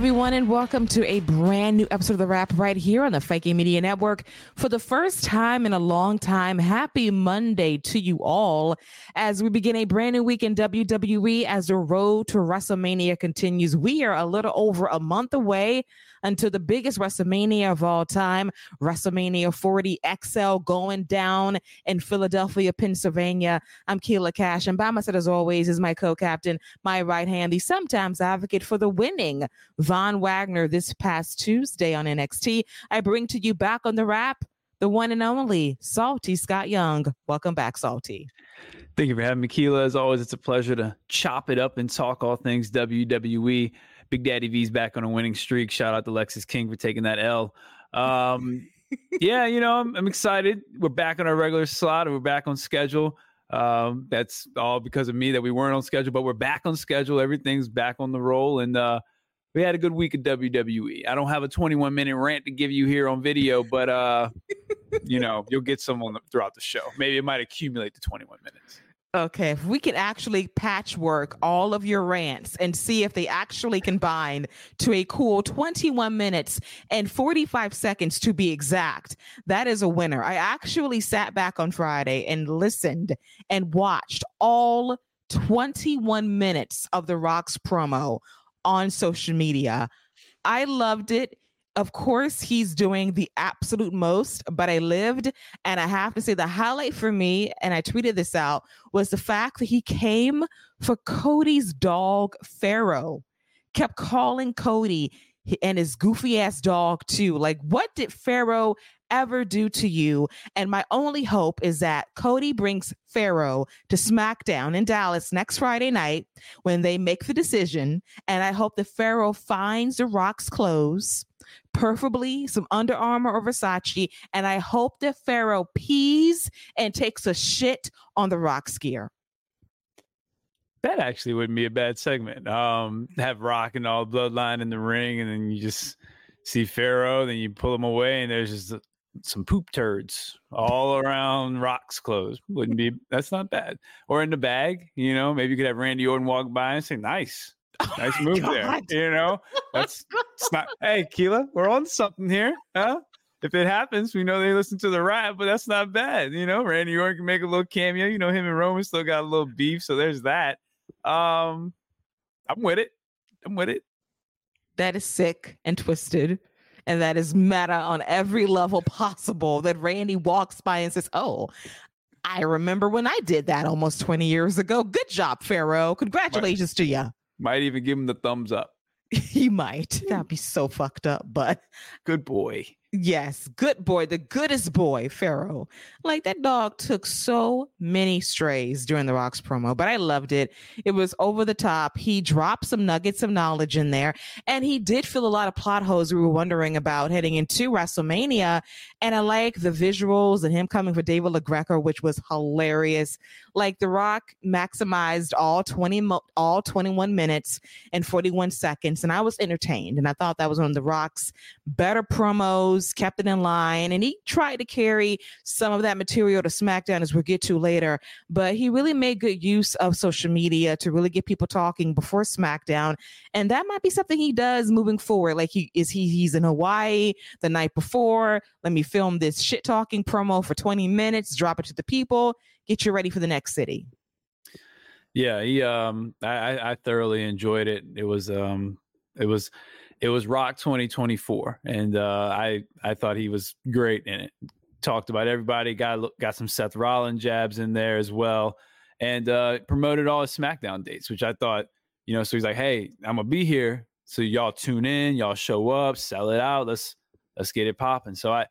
Everyone, and welcome to a brand new episode of The Wrap right here on the Fight Game Media Network. For the first time in a long time, happy Monday to you all as we begin a brand new week in WWE as the road to WrestleMania continues. We are a little over a month away until the biggest WrestleMania of all time, WrestleMania 40 XL going down in Philadelphia, Pennsylvania. I'm Keila Cash, and by my side, as always, is my co captain, my right hand, the sometimes advocate for the winning Von Wagner this past Tuesday on NXT. I bring to you back on the wrap the one and only Salty Scott Young. Welcome back, Salty. Thank you for having me, Keila. As always, it's a pleasure to chop it up and talk all things WWE. Big Daddy V's back on a winning streak. Shout out to Lexis King for taking that L. Um, yeah, you know, I'm, I'm, excited. We're back on our regular slot and we're back on schedule. Um, that's all because of me that we weren't on schedule, but we're back on schedule. Everything's back on the roll. And uh, we had a good week of WWE. I don't have a 21 minute rant to give you here on video, but uh, you know, you'll get some on the, throughout the show. Maybe it might accumulate to 21 minutes. Okay, if we could actually patchwork all of your rants and see if they actually combine to a cool 21 minutes and 45 seconds to be exact, that is a winner. I actually sat back on Friday and listened and watched all 21 minutes of The Rock's promo on social media. I loved it. Of course, he's doing the absolute most, but I lived. And I have to say, the highlight for me, and I tweeted this out, was the fact that he came for Cody's dog, Pharaoh, kept calling Cody and his goofy ass dog, too. Like, what did Pharaoh ever do to you. And my only hope is that Cody brings Pharaoh to SmackDown in Dallas next Friday night when they make the decision. And I hope that Pharaoh finds the Rock's clothes, preferably some Under Armour or Versace. And I hope that Pharaoh pees and takes a shit on the Rock's gear. That actually wouldn't be a bad segment. Um, have Rock and all bloodline in the ring, and then you just see Pharaoh, then you pull him away, and there's just some poop turds all around Rock's clothes. Wouldn't be that's not bad. Or in the bag, you know, maybe you could have Randy Orton walk by and say, "Nice, oh nice move God. there." You know, that's it's not. Hey, Keila, we're on something here, huh? If it happens, we know they listen to the Wrap, but that's not bad. You know, Randy Orton can make a little cameo. You know, him and Roman still got a little beef, so there's that. Um, I'm with it. I'm with it. That is sick and twisted and that is meta on every level possible that Randy walks by and says, Oh, I remember when I did that almost 20 years ago. Good job, Pharaoh. Congratulations to you. Might even give him the thumbs up. he might. That'd be so fucked up, but good boy. Yes, good boy, the goodest boy, Pharaoh. Like that dog took so many strays during the Rocks promo, but I loved it. It was over the top. He dropped some nuggets of knowledge in there, and he did fill a lot of plot holes we were wondering about heading into WrestleMania. And I like the visuals and him coming for David LaGreca, which was hilarious. Like The Rock maximized all 20 all 21 minutes and 41 seconds, and I was entertained. And I thought that was one of The Rock's better promos kept it in line, and he tried to carry some of that material to SmackDown as we'll get to later. But he really made good use of social media to really get people talking before SmackDown, and that might be something he does moving forward. Like he is he he's in Hawaii the night before. Let me film this shit talking promo for 20 minutes, drop it to the people, get you ready for the next city. Yeah, he um I I thoroughly enjoyed it. It was um it was it was Rock 2024, and uh, I I thought he was great in it. Talked about everybody. Got got some Seth Rollins jabs in there as well, and uh, promoted all his SmackDown dates, which I thought you know. So he's like, "Hey, I'm gonna be here, so y'all tune in, y'all show up, sell it out. Let's let's get it popping." So I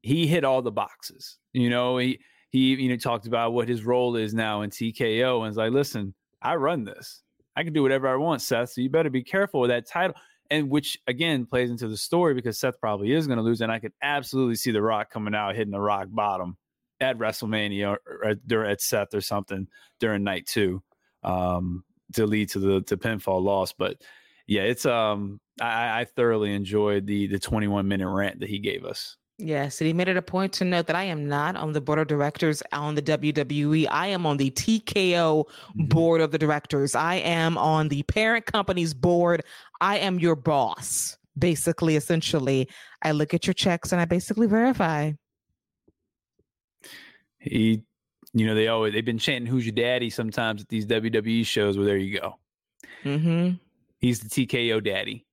he hit all the boxes. You know, he he you know talked about what his role is now in TKO and it's like, listen, I run this. I can do whatever I want, Seth. So you better be careful with that title. And which again plays into the story because Seth probably is going to lose. And I could absolutely see The Rock coming out hitting the rock bottom at WrestleMania or, or at Seth or something during night two um, to lead to the to pinfall loss. But yeah, it's um I, I thoroughly enjoyed the the 21 minute rant that he gave us. Yes, and he made it a point to note that I am not on the board of directors on the WWE. I am on the TKO mm-hmm. board of the directors. I am on the parent company's board. I am your boss, basically, essentially. I look at your checks and I basically verify. He, you know, they always they've been chanting "Who's your daddy?" sometimes at these WWE shows. Well, there you go. Mm-hmm. He's the TKO daddy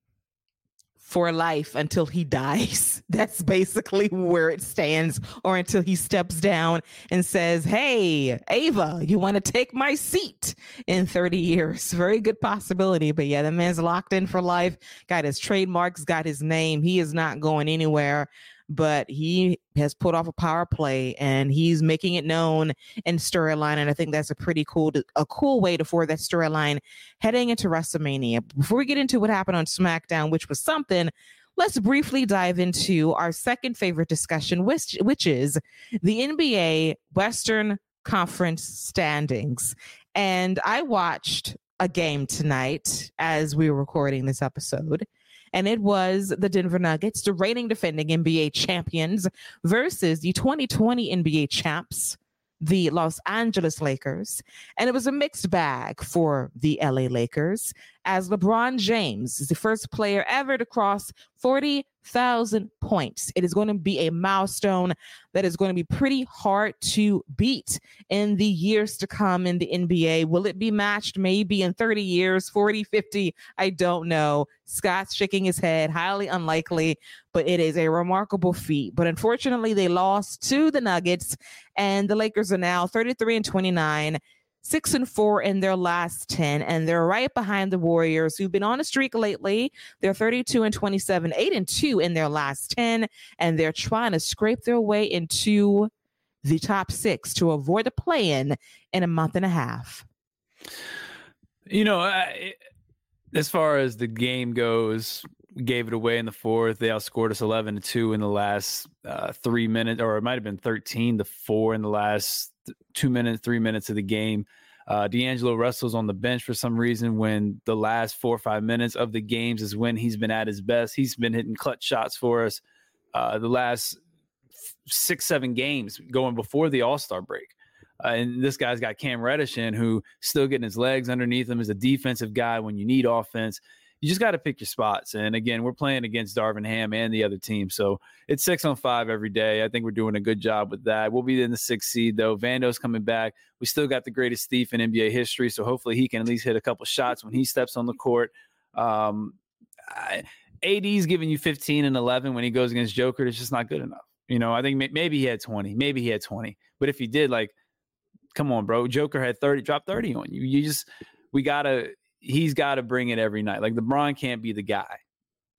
for life until he dies. That's basically where it stands, or until he steps down and says, Hey, Ava, you want to take my seat in 30 years? Very good possibility. But yeah, the man's locked in for life, got his trademarks, got his name. He is not going anywhere but he has put off a power play and he's making it known in storyline. And I think that's a pretty cool, a cool way to forward that storyline heading into WrestleMania. Before we get into what happened on SmackDown, which was something, let's briefly dive into our second favorite discussion, which, which is the NBA Western Conference standings. And I watched a game tonight as we were recording this episode and it was the Denver Nuggets, the reigning defending NBA champions, versus the 2020 NBA champs, the Los Angeles Lakers. And it was a mixed bag for the LA Lakers, as LeBron James is the first player ever to cross 40,000 points. It is going to be a milestone that is going to be pretty hard to beat in the years to come in the NBA. Will it be matched maybe in 30 years, 40, 50? I don't know. Scott's shaking his head, highly unlikely, but it is a remarkable feat. But unfortunately, they lost to the Nuggets, and the Lakers are now 33 and 29 six and four in their last 10, and they're right behind the Warriors, who've been on a streak lately. They're 32 and 27, eight and two in their last 10, and they're trying to scrape their way into the top six to avoid a play in in a month and a half. You know, I, as far as the game goes, gave it away in the fourth. They outscored us 11 to 2 in the last uh, three minutes, or it might have been 13 to 4 in the last two minutes, three minutes of the game. Uh, D'Angelo Russell's on the bench for some reason when the last four or five minutes of the games is when he's been at his best. He's been hitting clutch shots for us uh, the last six, seven games going before the All Star break. Uh, and this guy's got Cam Reddish in, who still getting his legs underneath him as a defensive guy when you need offense you just got to pick your spots. And again, we're playing against Darvin Ham and the other team. So it's six on five every day. I think we're doing a good job with that. We'll be in the sixth seed, though. Vando's coming back. We still got the greatest thief in NBA history. So hopefully he can at least hit a couple shots when he steps on the court. Um, I, AD's giving you 15 and 11 when he goes against Joker. It's just not good enough. You know, I think maybe he had 20. Maybe he had 20. But if he did, like, come on, bro. Joker had 30, drop 30 on you. You just, we got to, he's got to bring it every night. Like LeBron can't be the guy.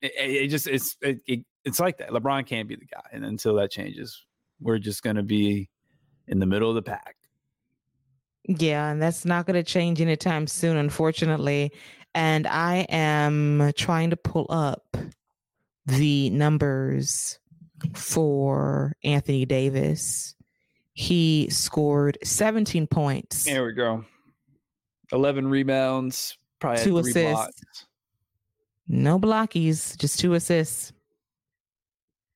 It, it just it's it, it, it's like that. LeBron can't be the guy, and until that changes, we're just going to be in the middle of the pack. Yeah, and that's not going to change anytime soon, unfortunately. And I am trying to pull up the numbers for Anthony Davis. He scored 17 points. There we go. 11 rebounds, Probably two assists. Blocks. No blockies, just two assists.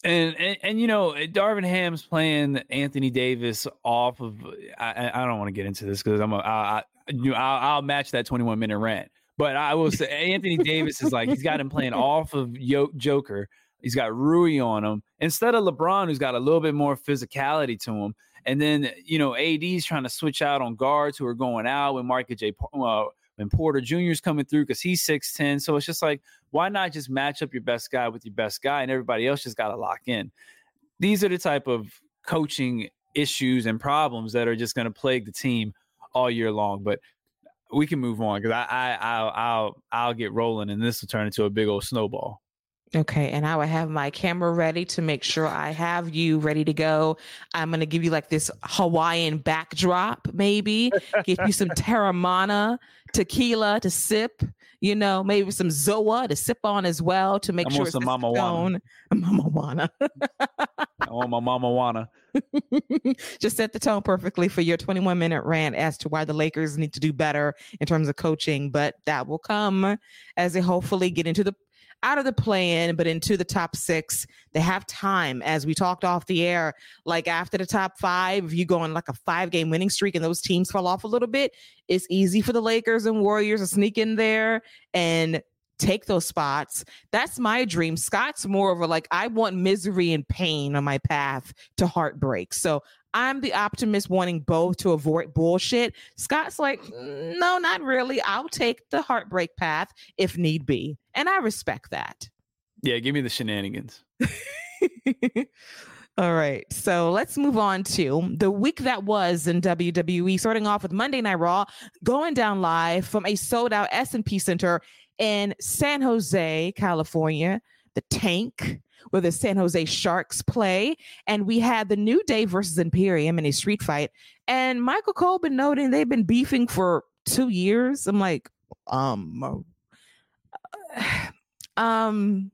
And, and, and you know Darvin Ham's playing Anthony Davis off of. I, I don't want to get into this because I'm a, I, I, you know, I'll, I'll match that 21 minute rant. But I will say Anthony Davis is like he's got him playing off of Yo- Joker. He's got Rui on him instead of LeBron, who's got a little bit more physicality to him. And then you know AD's trying to switch out on guards who are going out with Marcus J. Uh, when Porter Jr. is coming through because he's 6'10. So it's just like, why not just match up your best guy with your best guy and everybody else just got to lock in? These are the type of coaching issues and problems that are just going to plague the team all year long. But we can move on because I, I, I'll, I'll, I'll get rolling and this will turn into a big old snowball. Okay, and I will have my camera ready to make sure I have you ready to go. I'm going to give you like this Hawaiian backdrop, maybe give you some Teremana tequila to sip, you know, maybe some Zoa to sip on as well to make I sure it's some Mama Wana. Mama Wana. I want my mama wanna. Just set the tone perfectly for your 21 minute rant as to why the Lakers need to do better in terms of coaching, but that will come as they hopefully get into the out of the play in, but into the top six. They have time, as we talked off the air. Like after the top five, if you go on like a five game winning streak and those teams fall off a little bit, it's easy for the Lakers and Warriors to sneak in there and take those spots. That's my dream. Scott's more of a like, I want misery and pain on my path to heartbreak. So I'm the optimist wanting both to avoid bullshit. Scott's like, mm, no, not really. I'll take the heartbreak path if need be. And I respect that. Yeah, give me the shenanigans. All right. So let's move on to the week that was in WWE, starting off with Monday Night Raw, going down live from a sold out SAP Center in San Jose, California. The tank where the San Jose Sharks play. And we had the New Day versus Imperium in a street fight. And Michael Cole been noting they've been beefing for two years. I'm like, um, um,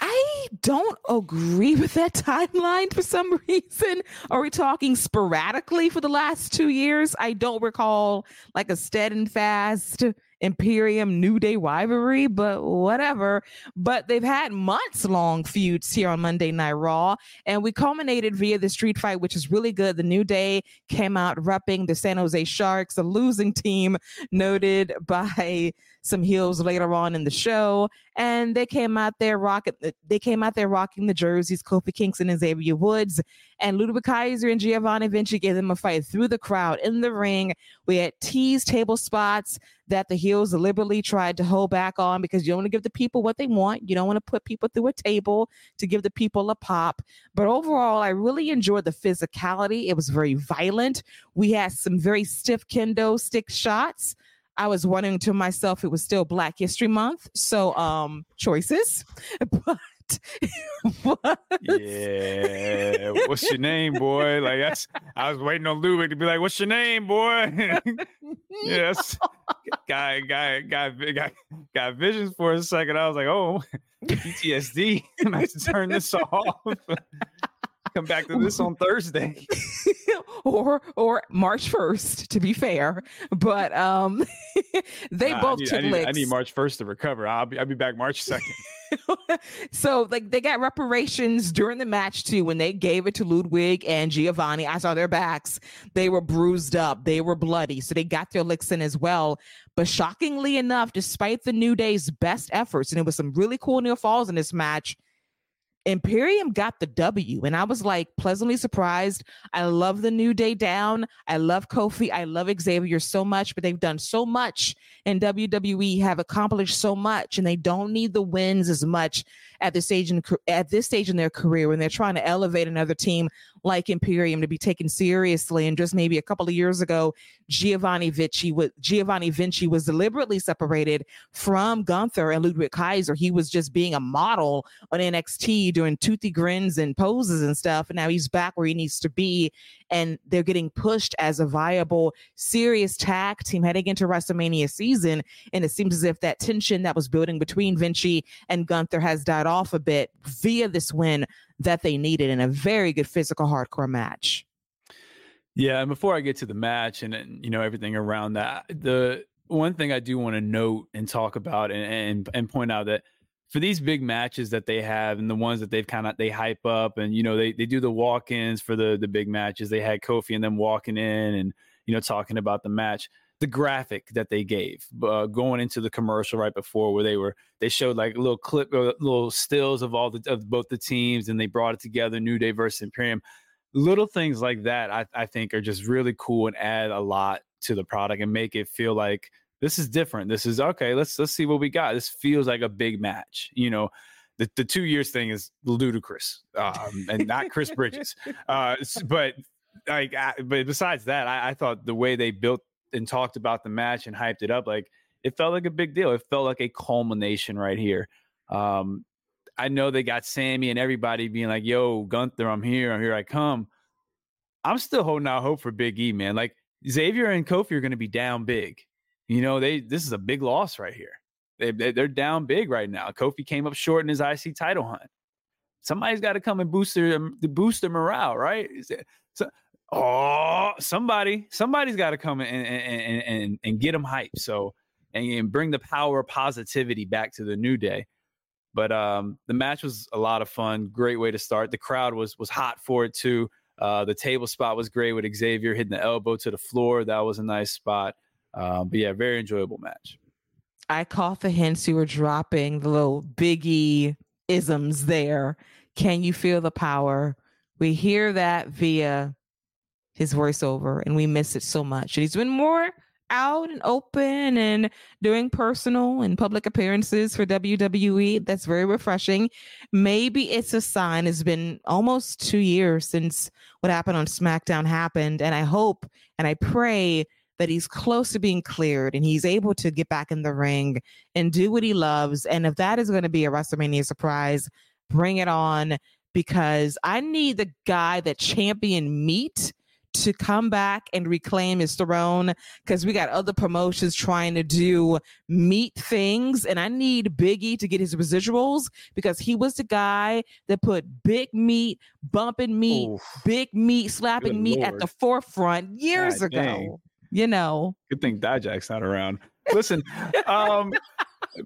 I don't agree with that timeline for some reason. Are we talking sporadically for the last two years? I don't recall like a steady and fast Imperium New Day rivalry, but whatever. But they've had months long feuds here on Monday Night Raw, and we culminated via the street fight, which is really good. The New Day came out repping the San Jose Sharks, a losing team, noted by some heels later on in the show, and they came out there rocking. Uh, they came out there rocking the jerseys. Kofi Kingston and Xavier Woods, and Ludwig Kaiser and Giovanni Vinci gave them a fight through the crowd in the ring. We had teased table spots that the heels deliberately tried to hold back on because you don't want to give the people what they want. You don't want to put people through a table to give the people a pop. But overall, I really enjoyed the physicality. It was very violent. We had some very stiff kendo stick shots. I was wondering to myself, it was still Black History Month. So, um, choices. But yeah, what's your name, boy? Like that's I was waiting on Ludwig to be like, "What's your name, boy?" yes, guy, guy, guy, guy, got visions for a second. I was like, "Oh, PTSD." I have to turn this off. Come back to this on Thursday. Or or March 1st, to be fair. But um they Nah, I both need, took I, need, licks. I need March 1st to recover. I'll be I'll be back March 2nd. so like they got reparations during the match too when they gave it to Ludwig and Giovanni. I saw their backs. They were bruised up. They were bloody. So they got their licks in as well. But shockingly enough, despite the New Day's best efforts, and it was some really cool near falls in this match, Imperium got the W, and I was like pleasantly surprised. I love the New Day down. I love Kofi. I love Xavier so much, but they've done so much and WWE, have accomplished so much, and they don't need the wins as much at this stage in at this stage in their career when they're trying to elevate another team like Imperium to be taken seriously. And just maybe a couple of years ago, Giovanni Vinci was Giovanni Vinci was deliberately separated from Gunther and Ludwig Kaiser. He was just being a model on NXT doing toothy grins and poses and stuff. And now he's back where he needs to be. And they're getting pushed as a viable, serious tag team heading into WrestleMania season. And it seems as if that tension that was building between Vinci and Gunther has died off a bit via this win that they needed in a very good physical hardcore match. Yeah, and before I get to the match and, and you know everything around that, the one thing I do want to note and talk about and, and and point out that for these big matches that they have and the ones that they've kind of they hype up and you know they they do the walk-ins for the the big matches. They had Kofi and them walking in and you know talking about the match. The graphic that they gave uh, going into the commercial right before, where they were they showed like a little clip, uh, little stills of all the of both the teams, and they brought it together. New Day versus Imperium. Little things like that I, I think are just really cool and add a lot to the product and make it feel like this is different. This is okay let's let's see what we got. This feels like a big match you know? The, the two years thing is ludicrous um, and not chris bridges uh, but like I, but besides that I, I thought the way they built and talked about the match and hyped it up like it felt like a big deal. It felt like a culmination right here. Um, I know they got Sammy and everybody being like, "Yo, Gunther, I'm here. I'm here. I come." I'm still holding out hope for Big E, man. Like Xavier and Kofi are going to be down big. You know, they this is a big loss right here. They, they are down big right now. Kofi came up short in his IC title hunt. Somebody's got to come and boost their to boost their morale, right? So, oh, somebody, somebody's got to come and and, and and get them hyped. So and, and bring the power positivity back to the new day. But um, the match was a lot of fun. Great way to start. The crowd was was hot for it too. Uh, the table spot was great with Xavier hitting the elbow to the floor. That was a nice spot. Um, but yeah, very enjoyable match. I caught the hints you were dropping the little biggie isms there. Can you feel the power? We hear that via his voiceover and we miss it so much. And he's been more out and open and doing personal and public appearances for WWE. That's very refreshing. Maybe it's a sign. It's been almost two years since what happened on SmackDown happened. And I hope and I pray that he's close to being cleared and he's able to get back in the ring and do what he loves. And if that is going to be a WrestleMania surprise, bring it on because I need the guy that champion meet to come back and reclaim his throne because we got other promotions trying to do meat things. And I need Biggie to get his residuals because he was the guy that put big meat, bumping meat, Oof. big meat, slapping Good meat Lord. at the forefront years God, ago. Dang. You know. Good thing Dijak's not around. Listen, um,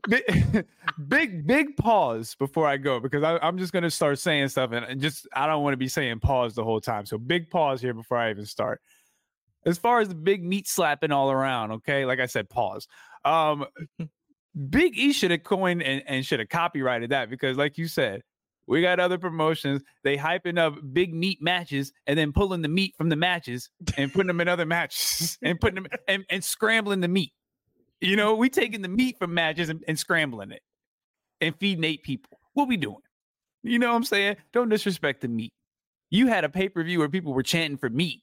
big, big, big pause before I go because I, am just gonna start saying stuff and, and just I don't want to be saying pause the whole time. So big pause here before I even start. As far as the big meat slapping all around, okay, like I said, pause. Um, Big E should have coined and, and should have copyrighted that because, like you said, we got other promotions. They hyping up big meat matches and then pulling the meat from the matches and putting them in other matches and putting them and, and scrambling the meat. You know, we taking the meat from matches and, and scrambling it and feeding eight people. What we doing? You know what I'm saying? Don't disrespect the meat. You had a pay per view where people were chanting for meat.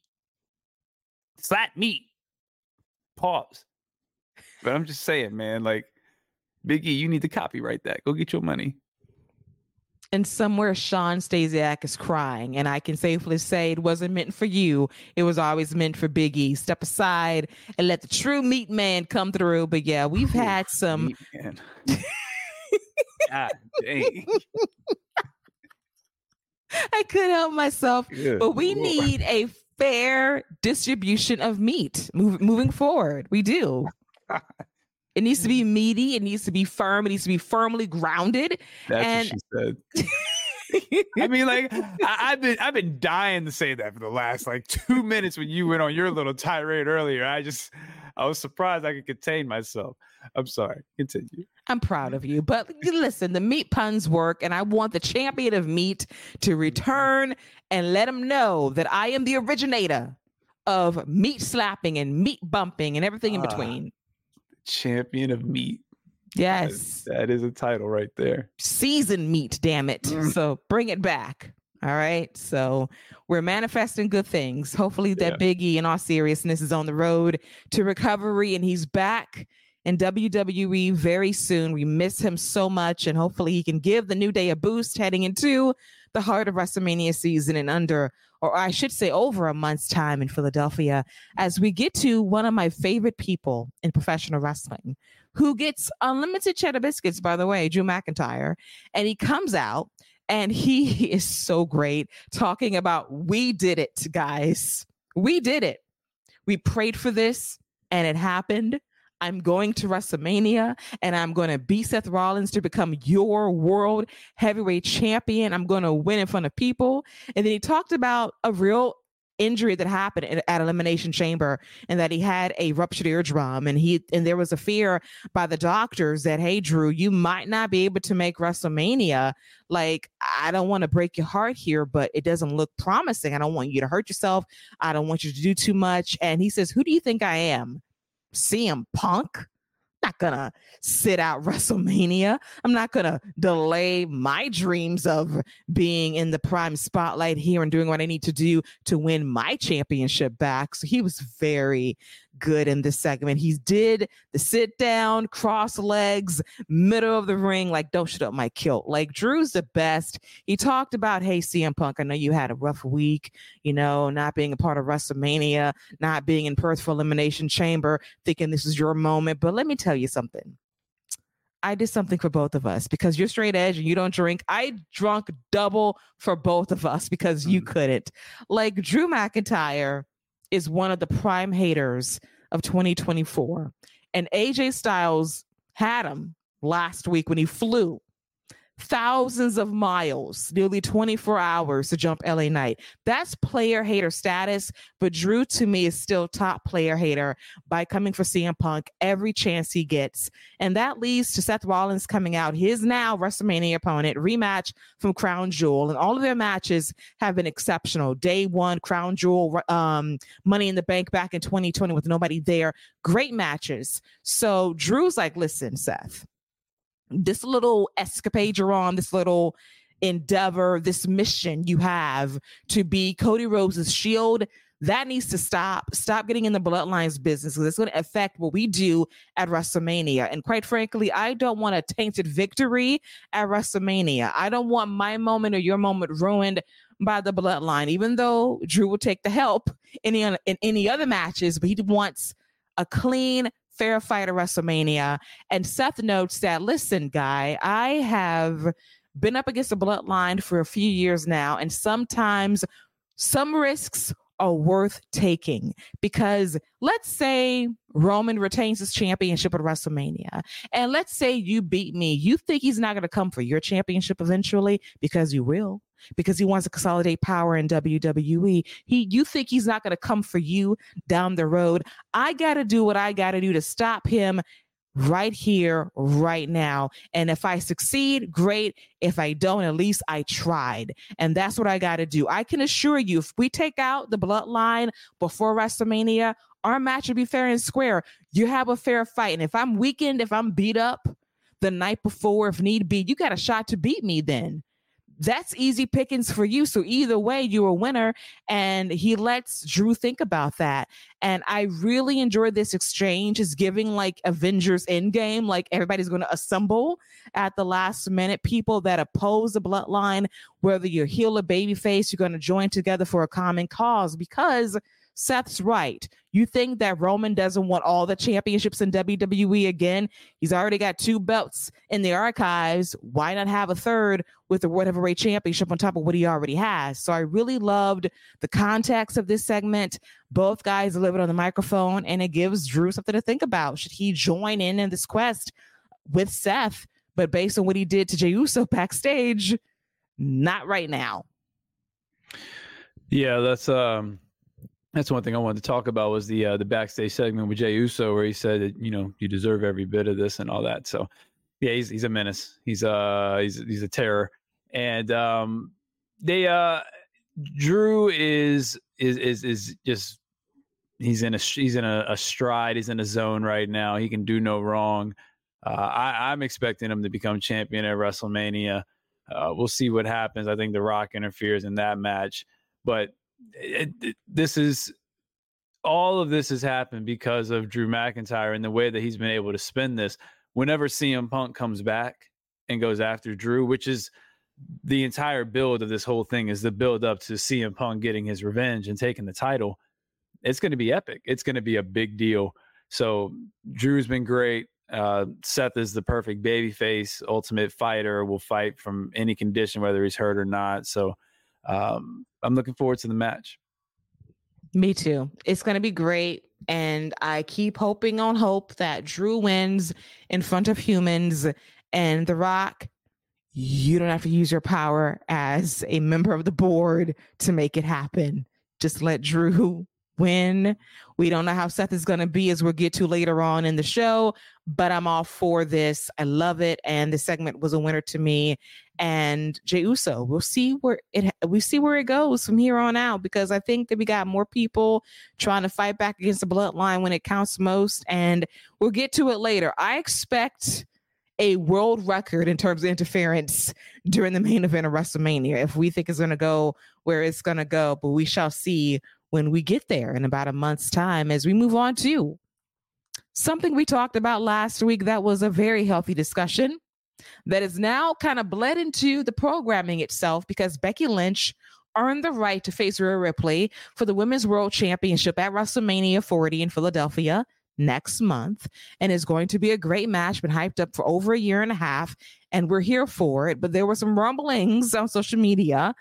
Slap meat. Pause. But I'm just saying, man, like Biggie, you need to copyright that. Go get your money and somewhere Shawn Stasiak is crying. And I can safely say it wasn't meant for you. It was always meant for Biggie. Step aside and let the true meat man come through. But yeah, we've had some. God dang. I couldn't help myself. Good but we Lord. need a fair distribution of meat move, moving forward. We do. It needs to be meaty. It needs to be firm. It needs to be firmly grounded. That's and- what she said. I mean, like I, have been I've been dying to say that for the last like two minutes when you went on your little tirade earlier. I just I was surprised I could contain myself. I'm sorry. Continue. I'm proud of you. But listen, the meat puns work, and I want the champion of meat to mm-hmm. return and let him know that I am the originator of meat slapping and meat bumping and everything in ah. between champion of meat. Yes. that is, that is a title right there. Season meat, damn it. Mm. So bring it back. All right. So we're manifesting good things. Hopefully that yeah. Biggie in all seriousness is on the road to recovery and he's back in WWE very soon. We miss him so much and hopefully he can give the New Day a boost heading into the heart of WrestleMania season and under or I should say over a month's time in Philadelphia, as we get to one of my favorite people in professional wrestling, who gets unlimited cheddar biscuits, by the way, Drew McIntyre. And he comes out and he is so great talking about, we did it, guys. We did it. We prayed for this and it happened. I'm going to WrestleMania and I'm going to beat Seth Rollins to become your world heavyweight champion. I'm going to win in front of people. And then he talked about a real injury that happened at elimination chamber and that he had a ruptured eardrum and he and there was a fear by the doctors that hey drew you might not be able to make wrestlemania. Like i don't want to break your heart here but it doesn't look promising. I don't want you to hurt yourself. I don't want you to do too much. And he says who do you think i am CM Punk. Not gonna sit out WrestleMania. I'm not gonna delay my dreams of being in the prime spotlight here and doing what I need to do to win my championship back. So he was very good in this segment. He did the sit down, cross legs, middle of the ring, like don't shut up my kilt. Like Drew's the best. He talked about, hey, CM Punk, I know you had a rough week, you know, not being a part of WrestleMania, not being in Perth for Elimination Chamber, thinking this is your moment. But let me tell you something. I did something for both of us because you're straight edge and you don't drink. I drunk double for both of us because you mm. couldn't. Like Drew McIntyre is one of the prime haters of 2024. And AJ Styles had him last week when he flew thousands of miles, nearly 24 hours to jump LA Knight. That's player hater status, but Drew to me is still top player hater by coming for CM Punk every chance he gets. And that leads to Seth Rollins coming out, his now WrestleMania opponent, rematch from Crown Jewel. And all of their matches have been exceptional. Day one, Crown Jewel, um, Money in the Bank back in 2020 with nobody there. Great matches. So Drew's like, listen, Seth this little escapade you're on, this little endeavor, this mission you have to be Cody Rhodes' shield, that needs to stop. Stop getting in the bloodlines business because it's going to affect what we do at WrestleMania. And quite frankly, I don't want a tainted victory at WrestleMania. I don't want my moment or your moment ruined by the bloodline, even though Drew will take the help in any, in any other matches, but he wants a clean, fair fight at WrestleMania. And Seth notes that, listen, guy, I have been up against the bloodline for a few years now, and sometimes some risks are worth taking because let's say Roman retains his championship at WrestleMania, and let's say you beat me. You think he's not going to come for your championship eventually because you will because he wants to consolidate power in WWE. He you think he's not going to come for you down the road. I got to do what I got to do to stop him right here, right now. And if I succeed, great. If I don't, at least I tried. And that's what I got to do. I can assure you, if we take out the bloodline before WrestleMania, our match will be fair and square. You have a fair fight. And if I'm weakened, if I'm beat up the night before, if need be, you got a shot to beat me then that's easy pickings for you. So either way, you're a winner. And he lets Drew think about that. And I really enjoyed this exchange. Is giving like Avengers Endgame, like everybody's going to assemble at the last minute. People that oppose the bloodline, whether you're heel or babyface, you're going to join together for a common cause because Seth's right. You think that Roman doesn't want all the championships in WWE again? He's already got two belts in the archives. Why not have a third with the World Heavyweight Championship on top of what he already has? So I really loved the context of this segment. Both guys delivered on the microphone, and it gives Drew something to think about. Should he join in in this quest with Seth? But based on what he did to Jey Uso backstage, not right now. Yeah, that's um that's one thing I wanted to talk about was the uh, the backstage segment with Jey Uso, where he said that you know you deserve every bit of this and all that. So yeah, he's he's a menace. He's uh he's he's a terror, and um they uh Drew is is is is just he's in a he's in a, a stride. He's in a zone right now. He can do no wrong. Uh, I, I'm expecting him to become champion at WrestleMania. Uh, we'll see what happens. I think The Rock interferes in that match, but it, this is all of this has happened because of Drew McIntyre and the way that he's been able to spin this. Whenever CM Punk comes back and goes after Drew, which is the entire build of this whole thing, is the build up to CM Punk getting his revenge and taking the title. It's going to be epic. It's going to be a big deal. So Drew's been great. Uh, Seth is the perfect baby face, ultimate fighter, will fight from any condition, whether he's hurt or not. So um, I'm looking forward to the match. Me too. It's going to be great. And I keep hoping on hope that Drew wins in front of humans and The Rock. You don't have to use your power as a member of the board to make it happen. Just let Drew win. We don't know how Seth is going to be as we'll get to later on in the show, but I'm all for this. I love it. And the segment was a winner to me and Jey Uso. We'll see where it we see where it goes from here on out because I think that we got more people trying to fight back against the bloodline when it counts most, and we'll get to it later. I expect a world record in terms of interference during the main event of WrestleMania if we think it's going to go where it's going to go, but we shall see when we get there in about a month's time as we move on to something we talked about last week that was a very healthy discussion that is now kind of bled into the programming itself because Becky Lynch earned the right to face Rhea Ripley for the Women's World Championship at WrestleMania 40 in Philadelphia next month. And it's going to be a great match, been hyped up for over a year and a half, and we're here for it. But there were some rumblings on social media.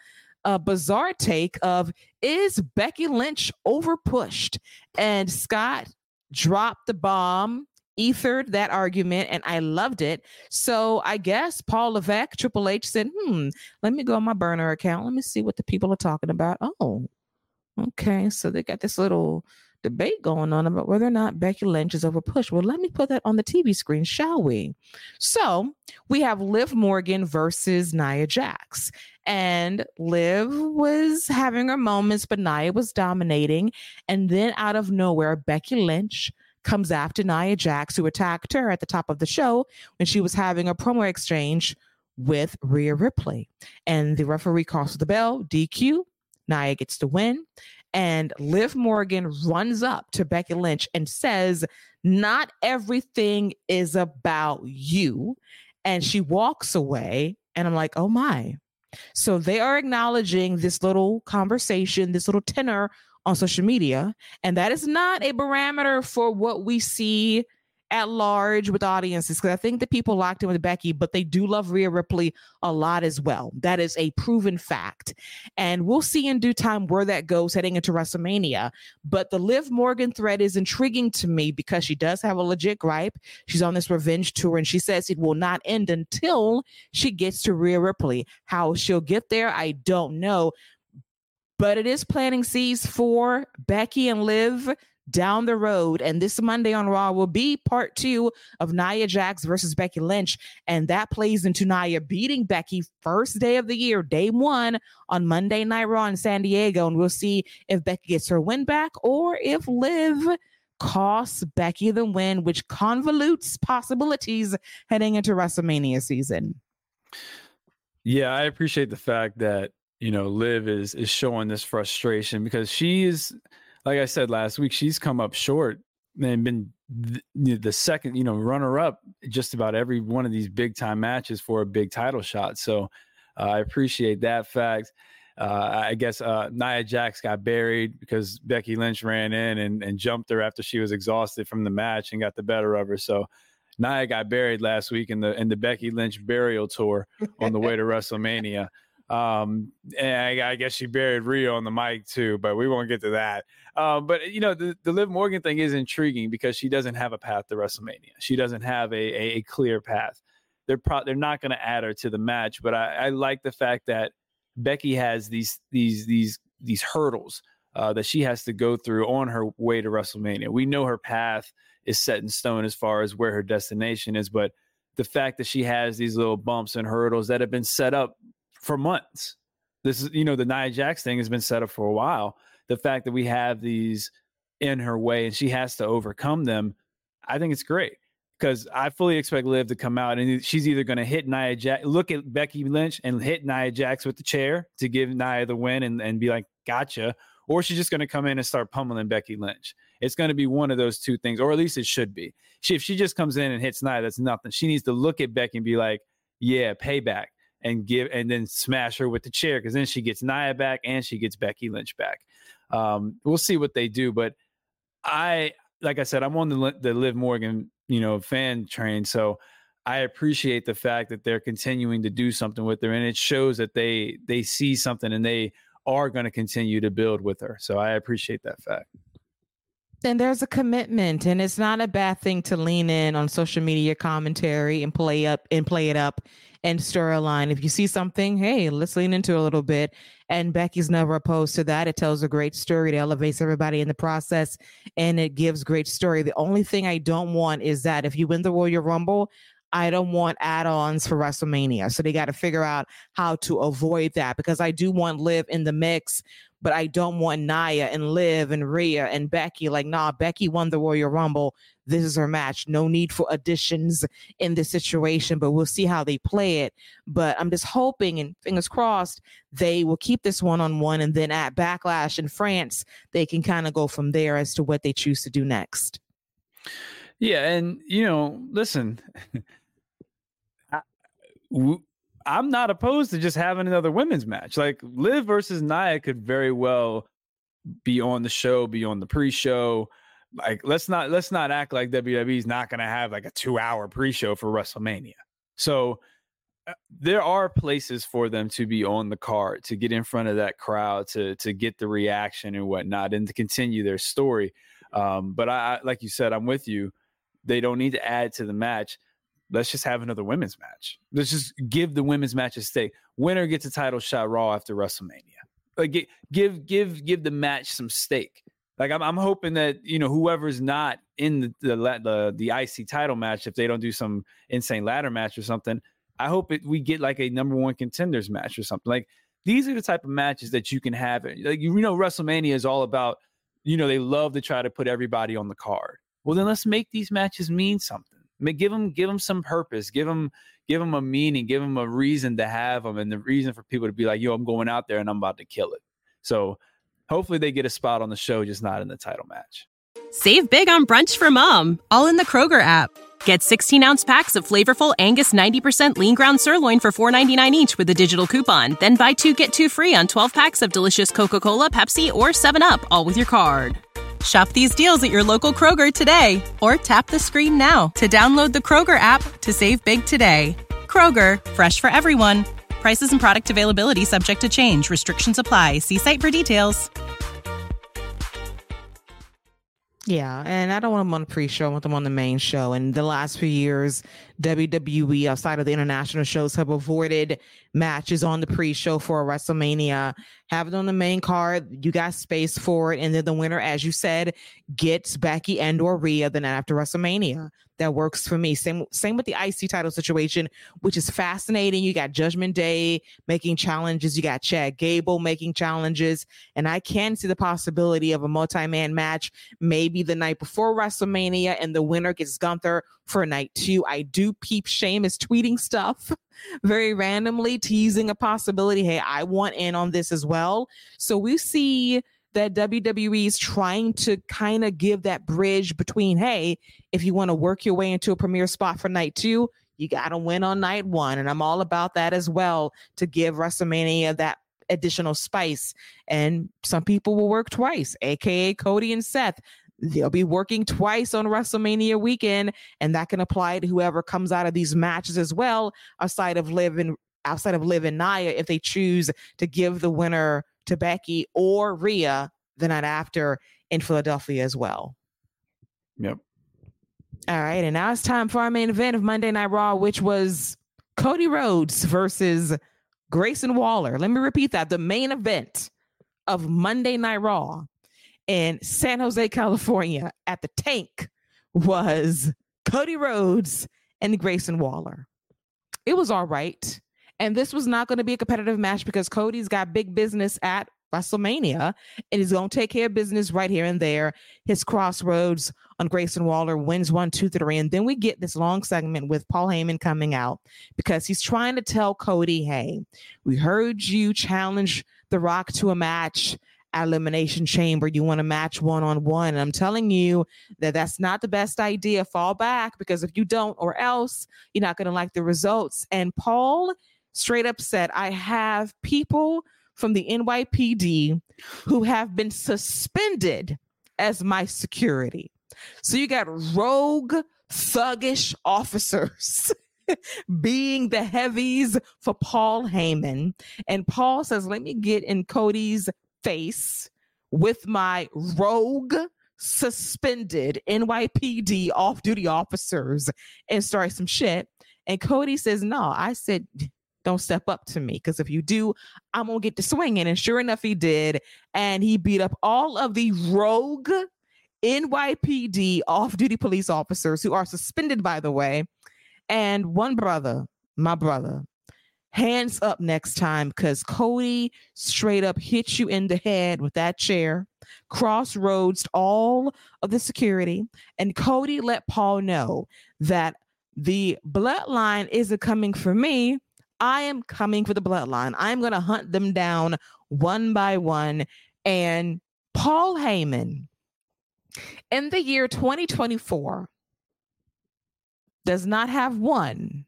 A bizarre take of is Becky Lynch overpushed? And Scott dropped the bomb ethered that argument and I loved it. So I guess Paul Levesque, Triple H said, hmm, let me go on my burner account. Let me see what the people are talking about. Oh, okay. So they got this little debate going on about whether or not Becky Lynch is over push. Well, let me put that on the TV screen, shall we? So we have Liv Morgan versus Nia Jax. And Liv was having her moments, but Nia was dominating. And then out of nowhere, Becky Lynch comes after Nia Jax, who attacked her at the top of the show when she was having a promo exchange with Rhea Ripley. And the referee calls the bell, DQ. Nia gets the win. And Liv Morgan runs up to Becky Lynch and says, Not everything is about you. And she walks away. And I'm like, Oh my. So they are acknowledging this little conversation, this little tenor on social media. And that is not a barometer for what we see at large with audiences because I think the people locked in with Becky, but they do love Rhea Ripley a lot as well. That is a proven fact. And we'll see in due time where that goes heading into WrestleMania. But the Liv Morgan thread is intriguing to me because she does have a legit gripe. She's on this revenge tour and she says it will not end until she gets to Rhea Ripley. How she'll get there, I don't know but it is planting seeds for Becky and Liv down the road. And this Monday on Raw will be part two of Nia Jax versus Becky Lynch. And that plays into Nia beating Becky first day of the year, day one on Monday Night Raw in San Diego. And we'll see if Becky gets her win back or if Liv costs Becky the win, which convolutes possibilities heading into WrestleMania season. Yeah, I appreciate the fact that you know, Liv is is showing this frustration because she's like I said last week, she's come up short and been the, the second, you know, runner up just about every one of these big time matches for a big title shot. So uh, I appreciate that fact. Uh, I guess uh, Nia Jax got buried because Becky Lynch ran in and, and jumped her after she was exhausted from the match and got the better of her. So Nia got buried last week in the in the Becky Lynch burial tour on the way to WrestleMania. Um, and I, I, guess she buried Rio on the mic too, but we won't get to that. Um, but you know, the, the Liv Morgan thing is intriguing because she doesn't have a path to WrestleMania. She doesn't have a, a, a clear path. They're pro- they're not going to add her to the match, but I, I, like the fact that Becky has these these these these hurdles uh, that she has to go through on her way to WrestleMania. We know her path is set in stone as far as where her destination is, but the fact that she has these little bumps and hurdles that have been set up for months. This is, you know, the Nia Jax thing has been set up for a while. The fact that we have these in her way and she has to overcome them, I think it's great because I fully expect Liv to come out and she's either going to hit Nia Jax, look at Becky Lynch and hit Nia Jax with the chair to give Nia the win and, and be like, gotcha. Or she's just going to come in and start pummeling Becky Lynch. It's going to be one of those two things, or at least it should be. She, if she just comes in and hits Nia, that's nothing. She needs to look at Becky and be like, yeah, payback and give and then smash her with the chair because then she gets Nia back and she gets Becky Lynch back. Um, we'll see what they do, but I like I said, I'm on the the Liv Morgan you know fan train, so I appreciate the fact that they're continuing to do something with her, and it shows that they they see something and they are going to continue to build with her. So I appreciate that fact. And there's a commitment, and it's not a bad thing to lean in on social media commentary and play up and play it up and stir a line. If you see something, hey, let's lean into a little bit. And Becky's never opposed to that. It tells a great story. It elevates everybody in the process and it gives great story. The only thing I don't want is that if you win the Royal Rumble, I don't want add ons for WrestleMania. So they got to figure out how to avoid that because I do want Liv in the mix, but I don't want Nia and Liv and Rhea and Becky. Like, nah, Becky won the Royal Rumble. This is her match. No need for additions in this situation, but we'll see how they play it. But I'm just hoping and fingers crossed they will keep this one on one. And then at Backlash in France, they can kind of go from there as to what they choose to do next. Yeah. And, you know, listen. I'm not opposed to just having another women's match. Like Liv versus Nia could very well be on the show, be on the pre-show. Like let's not let's not act like WWE's not going to have like a 2-hour pre-show for WrestleMania. So uh, there are places for them to be on the card, to get in front of that crowd, to to get the reaction and whatnot, and to continue their story. Um, but I, like you said, I'm with you. They don't need to add to the match let's just have another women's match. Let's just give the women's match a stake. Winner gets a title shot Raw after WrestleMania. Like give give give the match some stake. Like I'm I'm hoping that you know whoever's not in the the the, the IC title match, if they don't do some insane ladder match or something, I hope it we get like a number one contenders match or something. Like these are the type of matches that you can have. Like you know, WrestleMania is all about. You know, they love to try to put everybody on the card. Well, then let's make these matches mean something give them give them some purpose give them give them a meaning give them a reason to have them and the reason for people to be like yo i'm going out there and i'm about to kill it. So hopefully they get a spot on the show just not in the title match. Save big on brunch for mom all in the kroger app. Get 16 ounce packs of flavorful angus 90% lean ground sirloin for $4.99 each with a digital coupon. Then buy two get two free on 12 packs of delicious coca-cola pepsi or 7up all with your card Shop these deals at your local Kroger today or tap the screen now to download the Kroger app to save big today. Kroger, fresh for everyone. Prices and product availability subject to change. Restrictions apply. See site for details. Yeah, and I don't want them on the pre-show. I want them on the main show. And the last few years, WWE outside of the international shows have avoided matches on the pre-show for WrestleMania. Have it on the main card. You got space for it, and then the winner, as you said, gets Becky and or Rhea the night after WrestleMania. That works for me. Same same with the IC title situation, which is fascinating. You got Judgment Day making challenges. You got Chad Gable making challenges, and I can see the possibility of a multi-man match maybe the night before WrestleMania, and the winner gets Gunther for night two. I do peep shame is tweeting stuff very randomly, teasing a possibility. Hey, I want in on this as well. So we see that WWE is trying to kind of give that bridge between, hey, if you want to work your way into a premier spot for night two, you got to win on night one. And I'm all about that as well to give WrestleMania that additional spice. And some people will work twice, AKA Cody and Seth they'll be working twice on WrestleMania weekend, and that can apply to whoever comes out of these matches as well, outside of Liv and outside of Liv and Nia, if they choose to give the winner to Becky or Rhea the night after in Philadelphia as well. Yep. All right, and now it's time for our main event of Monday Night Raw, which was Cody Rhodes versus Grayson Waller. Let me repeat that: the main event of Monday Night Raw in San Jose, California at the tank was Cody Rhodes and Grayson Waller. It was all right. And this was not going to be a competitive match because Cody's got big business at WrestleMania and he's going to take care of business right here and there. His crossroads on Grayson Waller wins one, two, three. And then we get this long segment with Paul Heyman coming out because he's trying to tell Cody, hey, we heard you challenge The Rock to a match elimination chamber. You want to match one on one. And I'm telling you that that's not the best idea. Fall back because if you don't, or else you're not going to like the results. And Paul straight up said, I have people from the NYPD who have been suspended as my security. So you got rogue, thuggish officers. being the heavies for Paul Heyman. And Paul says, Let me get in Cody's face with my rogue suspended NYPD off duty officers and start some shit. And Cody says, No, I said, don't step up to me because if you do, I'm gonna get to swinging. And sure enough, he did. And he beat up all of the rogue NYPD off duty police officers who are suspended, by the way. And one brother, my brother, hands up next time because Cody straight up hit you in the head with that chair, crossroads all of the security. And Cody let Paul know that the bloodline isn't coming for me. I am coming for the bloodline. I'm going to hunt them down one by one. And Paul Heyman in the year 2024 does not have one,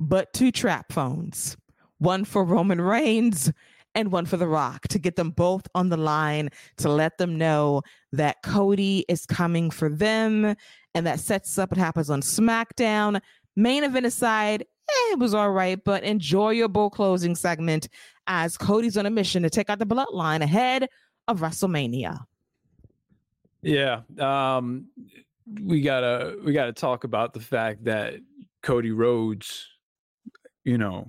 but two trap phones one for Roman Reigns and one for The Rock to get them both on the line to let them know that Cody is coming for them. And that sets up what happens on SmackDown. Main event aside, eh, it was all right, but enjoyable closing segment as Cody's on a mission to take out the bloodline ahead of WrestleMania. Yeah. Um, we gotta we gotta talk about the fact that Cody Rhodes, you know,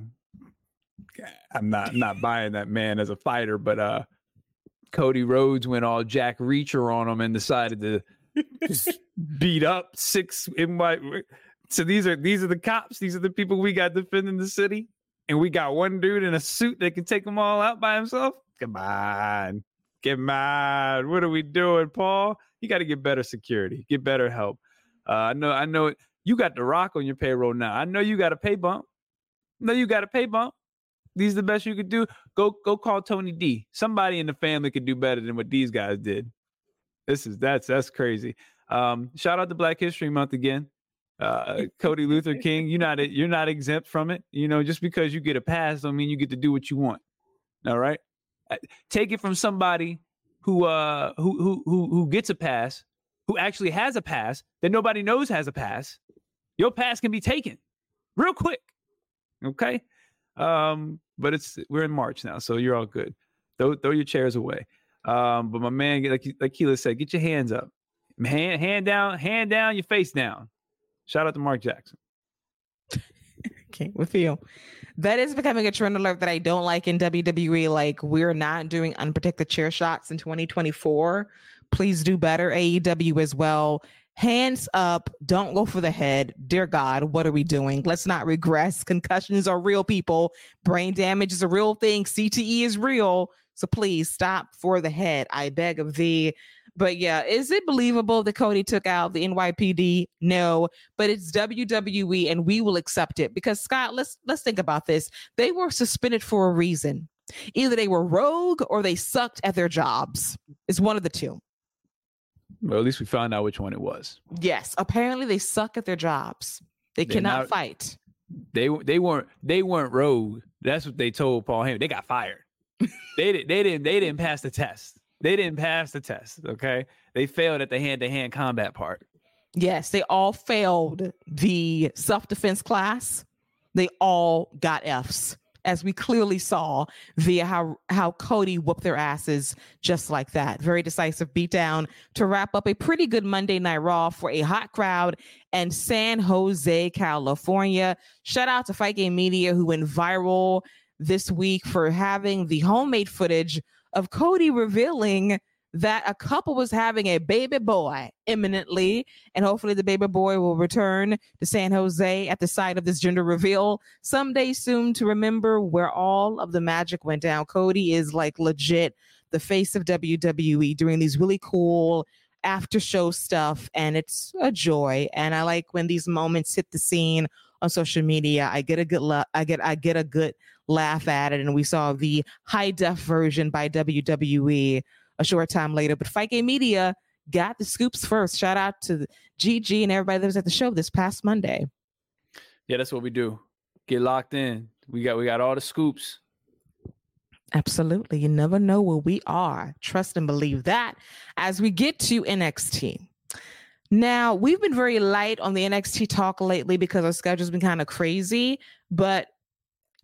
I'm not not buying that man as a fighter, but uh Cody Rhodes went all Jack Reacher on him and decided to beat up six in my so these are these are the cops, these are the people we got defending the city, and we got one dude in a suit that can take them all out by himself. Come on. Come on. What are we doing, Paul? You got to get better security, get better help. Uh, I know, I know you got the rock on your payroll now. I know you got a pay bump. Know you got a pay bump. These are the best you could do. Go go call Tony D. Somebody in the family could do better than what these guys did. This is that's that's crazy. Um, shout out to Black History Month again. Uh, Cody Luther King, you're not you're not exempt from it. You know, just because you get a pass don't mean you get to do what you want. All right, uh, take it from somebody who uh who who who who gets a pass, who actually has a pass that nobody knows has a pass. Your pass can be taken real quick. Okay, um, but it's we're in March now, so you're all good. Throw throw your chairs away. Um, but my man, like like Keila said, get your hands up, hand hand down, hand down, your face down. Shout out to Mark Jackson. okay, with you. That is becoming a trend alert that I don't like in WWE. Like we're not doing unprotected chair shots in 2024. Please do better, AEW as well hands up don't go for the head. Dear god what are we doing? Let's not regress. Concussions are real people. Brain damage is a real thing. Cte is real. So please stop for the head. I beg of thee. But yeah is it believable that cody took out the nypd no but it's wwe and we will accept it. Because scott let's let's think about this. They were suspended for a reason. Either they were rogue or they sucked at their jobs. It's one of the two well, at least we found out which one it was. Yes, apparently they suck at their jobs. They They're cannot not, fight. They they weren't they weren't rogue. That's what they told Paul Heyman. They got fired. they did they didn't they didn't pass the test. They didn't pass the test. Okay, they failed at the hand to hand combat part. Yes, they all failed the self defense class. They all got Fs as we clearly saw via how how Cody whooped their asses just like that. Very decisive beatdown to wrap up a pretty good Monday Night Raw for a hot crowd and San Jose, California. Shout out to Fight Game Media who went viral this week for having the homemade footage of Cody revealing that a couple was having a baby boy imminently, and hopefully the baby boy will return to San Jose at the site of this gender reveal someday soon to remember where all of the magic went down. Cody is like legit the face of WWE doing these really cool after show stuff, and it's a joy. And I like when these moments hit the scene on social media. I get a good la- I get I get a good laugh at it, and we saw the high def version by WWE a short time later. But Fight Game Media got the scoops first. Shout out to GG and everybody that was at the show this past Monday. Yeah, that's what we do. Get locked in. We got we got all the scoops. Absolutely. You never know where we are. Trust and believe that as we get to NXT. Now, we've been very light on the NXT talk lately because our schedule's been kind of crazy. But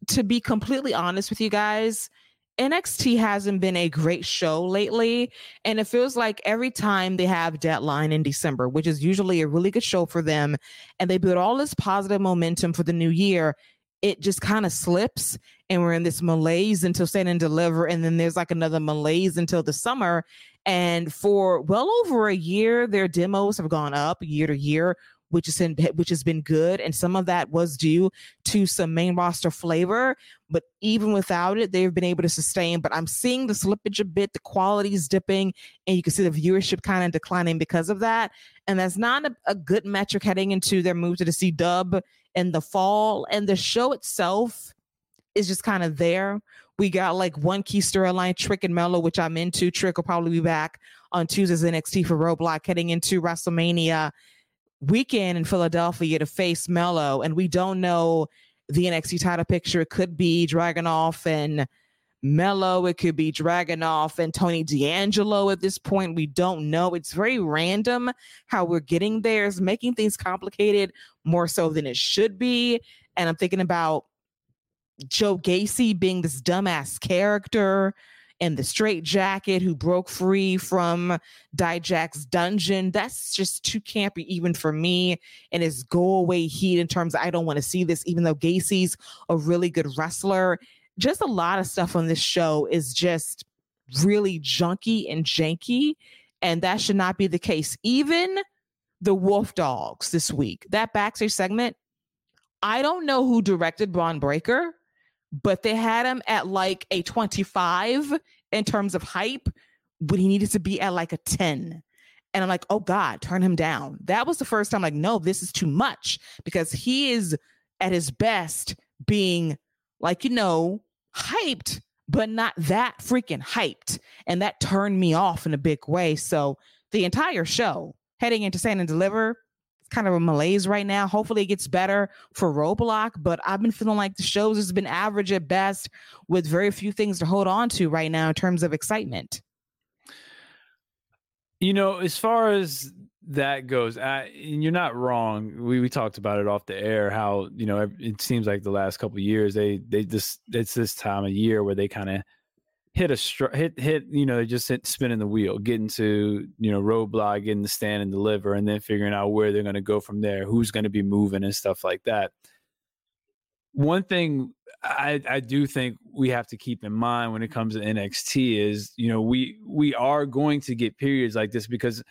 to be completely honest with you guys, NXT hasn't been a great show lately. And it feels like every time they have deadline in December, which is usually a really good show for them, and they build all this positive momentum for the new year, it just kind of slips and we're in this malaise until stand and deliver and then there's like another malaise until the summer and for well over a year their demos have gone up year to year which is in, which has been good, and some of that was due to some main roster flavor. But even without it, they've been able to sustain. But I'm seeing the slippage a bit, the quality is dipping, and you can see the viewership kind of declining because of that. And that's not a, a good metric heading into their move to the C Dub in the fall. And the show itself is just kind of there. We got like one key storyline, Trick and Melo, which I'm into. Trick will probably be back on Tuesdays NXT for Roadblock heading into WrestleMania weekend in Philadelphia to face Melo. And we don't know the NXT title picture. It could be Dragunov and Melo. It could be Dragunov and Tony D'Angelo at this point. We don't know. It's very random how we're getting there. It's making things complicated more so than it should be. And I'm thinking about Joe Gacy being this dumbass character and the straight jacket who broke free from Dijak's dungeon. That's just too campy, even for me. And his go away heat in terms of I don't want to see this, even though Gacy's a really good wrestler. Just a lot of stuff on this show is just really junky and janky. And that should not be the case. Even the Wolf Dogs this week, that backstage segment, I don't know who directed Bron Breakker but they had him at like a 25 in terms of hype, but he needed to be at like a 10. And I'm like, oh God, turn him down. That was the first time, like, no, this is too much because he is at his best being like, you know, hyped, but not that freaking hyped. And that turned me off in a big way. So the entire show heading into Stand and Deliver, kind of a malaise right now. Hopefully it gets better for Roadblock, but I've been feeling like the shows has been average at best with very few things to hold on to right now in terms of excitement. You know, as far as that goes, I, you're not wrong. We we talked about it off the air. How you know it seems like the last couple years they they just it's this time of year where they kind of hit a str- hit hit you know just hit spinning the wheel getting to you know roadblock getting the stand and deliver and then figuring out where they're going to go from there who's going to be moving and stuff like that. One thing I, I do think we have to keep in mind when it comes to NXT is you know we we are going to get periods like this because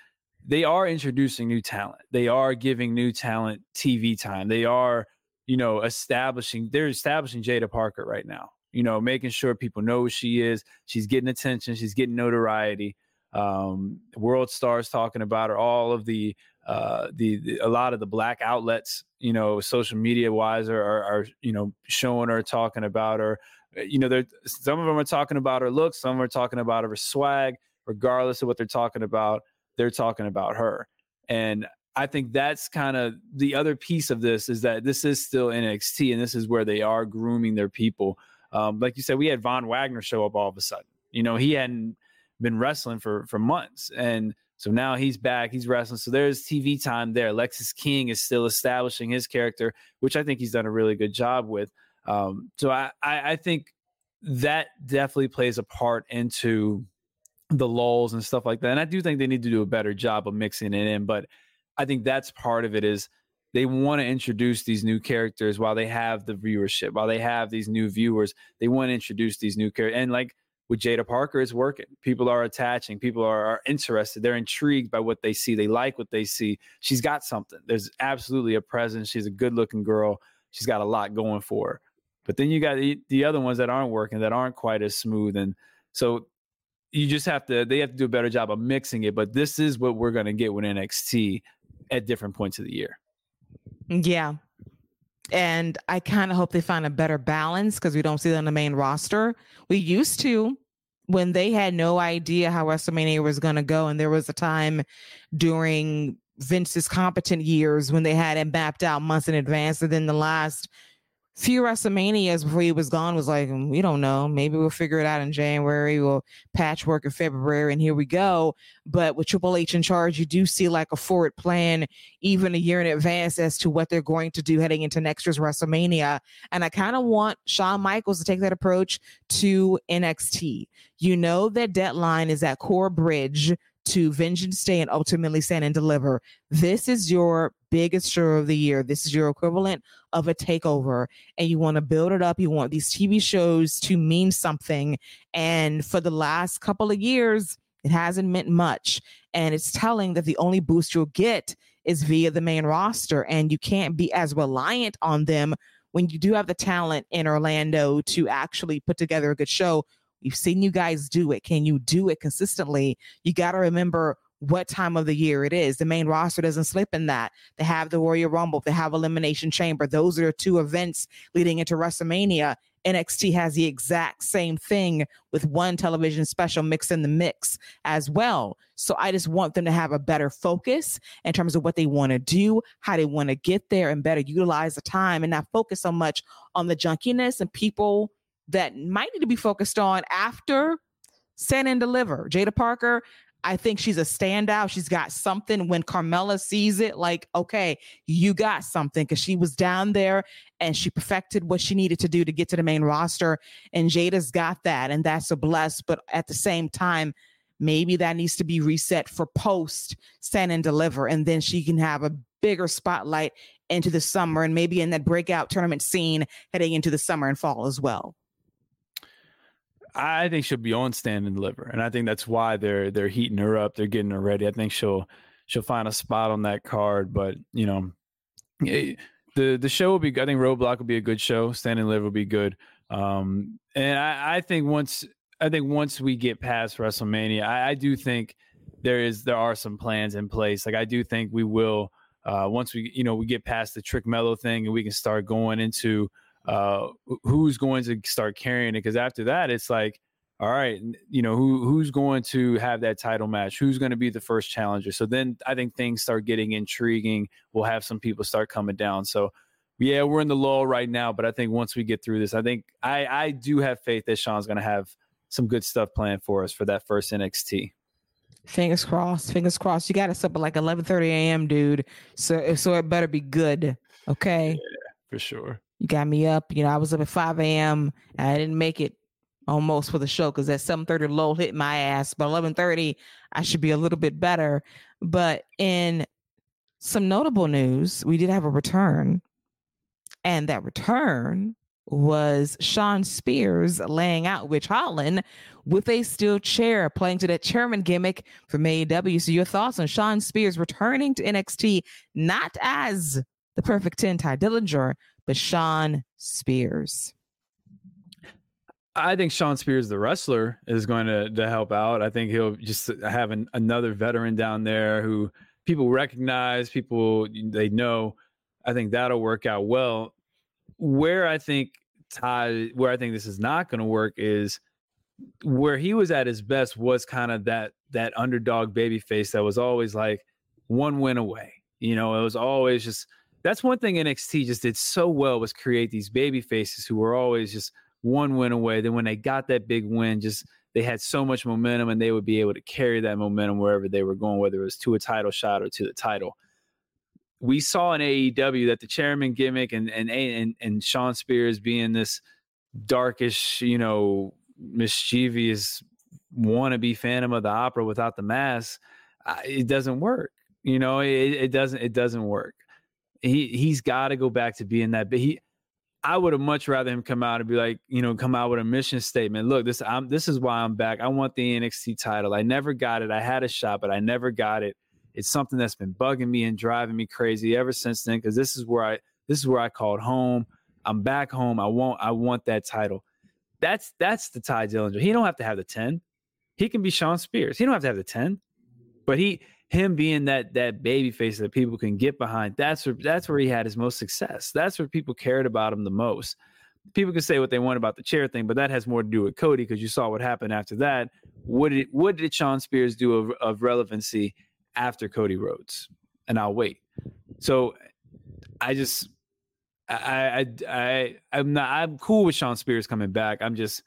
they are introducing new talent. They are giving new talent TV time. They are you know establishing they're establishing Jada Parker right now you know, making sure people know who she is. She's getting attention. She's getting notoriety. Um, world stars talking about her. All of the, uh, the, the a lot of the black outlets, you know, social media wise, are, are, are you know showing her, talking about her. Uh, you know, some of them are talking about her looks. Some are talking about her swag. Regardless of what they're talking about, they're talking about her. And I think that's kind of the other piece of this is that this is still NXT and this is where they are grooming their people. Um, like you said, we had Von Wagner show up all of a sudden. You know, he hadn't been wrestling for for months, and so now he's back. He's wrestling. So there's TV time there. Lexis King is still establishing his character, which I think he's done a really good job with. Um, so I, I, I think that definitely plays a part into the lulls and stuff like that. And I do think they need to do a better job of mixing it in. But I think that's part of it is they want to introduce these new characters while they have the viewership, while they have these new viewers. They want to introduce these new characters. And like with Jada Parker, it's working. People are attaching, people are, are interested, they're intrigued by what they see, they like what they see. She's got something. There's absolutely a presence. She's a good looking girl. She's got a lot going for her. But then you got the, the other ones that aren't working, that aren't quite as smooth. And so you just have to they have to do a better job of mixing it but this is what we're going to get with nxt at different points of the year yeah. And I kind of hope they find a better balance because we don't see them on the main roster. We used to when they had no idea how WrestleMania was going to go. And there was a time during Vince's competent years when they had it mapped out months in advance. And then the last few WrestleManias before he was gone was like, we don't know. Maybe we'll figure it out in January. We'll patchwork in February, and here we go. But with Triple H in charge, you do see like a forward plan, even a year in advance, as to what they're going to do heading into next year's WrestleMania. And I kind of want Shawn Michaels to take that approach to NXT. You know that deadline is that core bridge to Vengeance Day and ultimately Stand and Deliver. This is your biggest show of the year. This is your equivalent of a takeover. And you want to build it up. You want these TV shows to mean something. And for the last couple of years, it hasn't meant much. And it's telling that the only boost you'll get is via the main roster, and you can't be as reliant on them when you do have the talent in Orlando to actually put together a good show. We've seen you guys do it. Can you do it consistently? You got to remember what time of the year it is. The main roster doesn't slip in that. They have the Royal Rumble, they have Elimination Chamber. Those are two events leading into WrestleMania. NXT has the exact same thing with one television special mixed in the mix as well. So I just want them to have a better focus in terms of what they want to do, how they want to get there, and better utilize the time and not focus so much on the junkiness and people that might need to be focused on after Stand and Deliver. Jada Parker, I think she's a standout. She's got something when Carmella sees it, like, okay, you got something because she was down there and she perfected what she needed to do to get to the main roster. And Jada's got that, and that's a bless. But at the same time, maybe that needs to be reset for post Stand and deliver, and then she can have a bigger spotlight into the summer and maybe in that breakout tournament scene heading into the summer and fall as well. I think she'll be on stand and deliver, and I think that's why they're they're heating her up. They're getting her ready. I think she'll she'll find a spot on that card. But you know, it, the the show will be. I think Roadblock will be a good show. Stand and deliver will be good. Um, and I, I think once I think once we get past WrestleMania, I, I do think there is there are some plans in place. Like I do think we will uh, once we you know we get past the Trick Melo thing and we can start going into uh, who's going to start carrying it? Because after that, it's like, all right, you know, who who's going to have that title match? Who's going to be the first challenger? So then I think things start getting intriguing. We'll have some people start coming down. So yeah, we're in the lull right now, but I think once we get through this, I think I I do have faith that Shawn's going to have some good stuff planned for us for that first NXT. Fingers crossed. Fingers crossed. You got us up at like 11:30 a.m., dude. So so it better be good. Okay. Yeah, for sure. You got me up. You know, I was up at 5 a.m. I didn't make it almost for the show because at 7:30 low hit my ass. But 11:30, I should be a little bit better. But in some notable news, we did have a return, and that return was Shawn Spears laying out Ridge Holland with a steel chair, playing to that chairman gimmick from AEW. So, your thoughts on Shawn Spears returning to NXT, not as the perfect 10 Tye Dillinger, but Shawn Spears. I think Shawn Spears, the wrestler, is going to, to help out. I think he'll just have an, another veteran down there who people recognize, people they know. I think that'll work out well. Where I think Tye, where I think this is not going to work is where he was at his best was kind of that that underdog baby face that was always like one win away. You know, it was always just that's one thing NXT just did so well was create these baby faces who were always just one win away. Then when they got that big win, just they had so much momentum and they would be able to carry that momentum wherever they were going, whether it was to a title shot or to the title. We saw in AEW that the chairman gimmick and and and, and Shawn Spears being this darkish, you know, mischievous wannabe Phantom of the Opera without the mask, it doesn't work. You know, it, it doesn't it doesn't work he he's got to go back to being that. But he, I would have much rather him come out and be like, you know, come out with a mission statement. Look, this I'm this is why I'm back. I want the NXT title. I never got it. I had a shot, but I never got it. It's something that's been bugging me and driving me crazy ever since then. Because this is where I this is where I called home. I'm back home. I want I want that title. That's that's the Tye Dillinger. He don't have to have the ten. He can be Shawn Spears. He don't have to have the ten. But he him being that that baby face that people can get behind that's where that's where he had his most success. That's where people cared about him the most. People can say what they want about the chair thing but that has more to do with cody because you saw what happened after that. What did what did Shawn Spears do of, of relevancy after Cody Rhodes? And I'll wait. So I just I I I I'm not I'm cool with Shawn Spears coming back. I'm just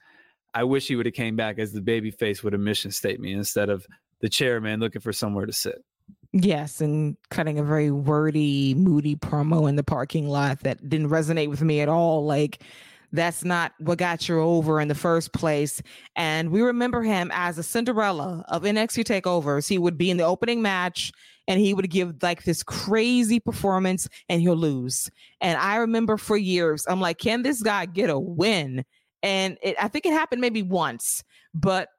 I wish he would have came back as the baby face with a mission statement instead of the chairman looking for somewhere to sit. Yes, and cutting a very wordy, moody promo in the parking lot that didn't resonate with me at all. Like, that's not what got you over in the first place. And we remember him as a Cinderella of NXT takeovers. He would be in the opening match and he would give like this crazy performance and he'll lose. And I remember for years, I'm like, can this guy get a win? And it, I think it happened maybe once, but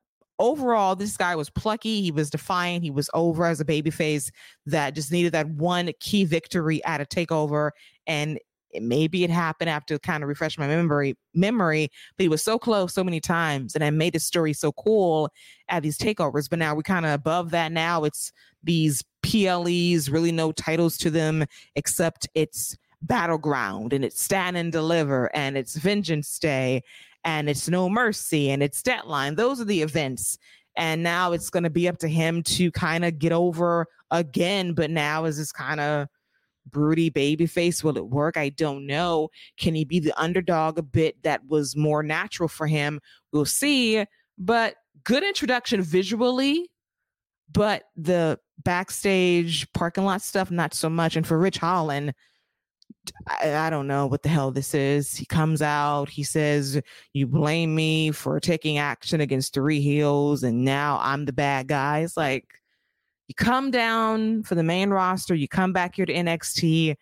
overall, this guy was plucky. He was defiant. He was over as a babyface that just needed that one key victory at a takeover. And maybe it happened after kind of refresh my memory memory but he was so close so many times and i made the story so cool at these takeovers but now we're kind of above that now it's these ple's really no titles to them except it's battleground and it's stand and deliver and it's vengeance day and it's no mercy and it's deadline. Those are the events. And now it's going to be up to him to kind of get over again but now is this kind of broody baby face? Will it work? I don't know. Can he be the underdog a bit that was more natural for him? We'll see. But good introduction visually but the backstage parking lot stuff not so much. And for Ridge holland I, don't know what the hell this is. He comes out, he says, You blame me for taking action against three heels, and now I'm the bad guy. It's like you come down for the main roster, you come back here to NXT,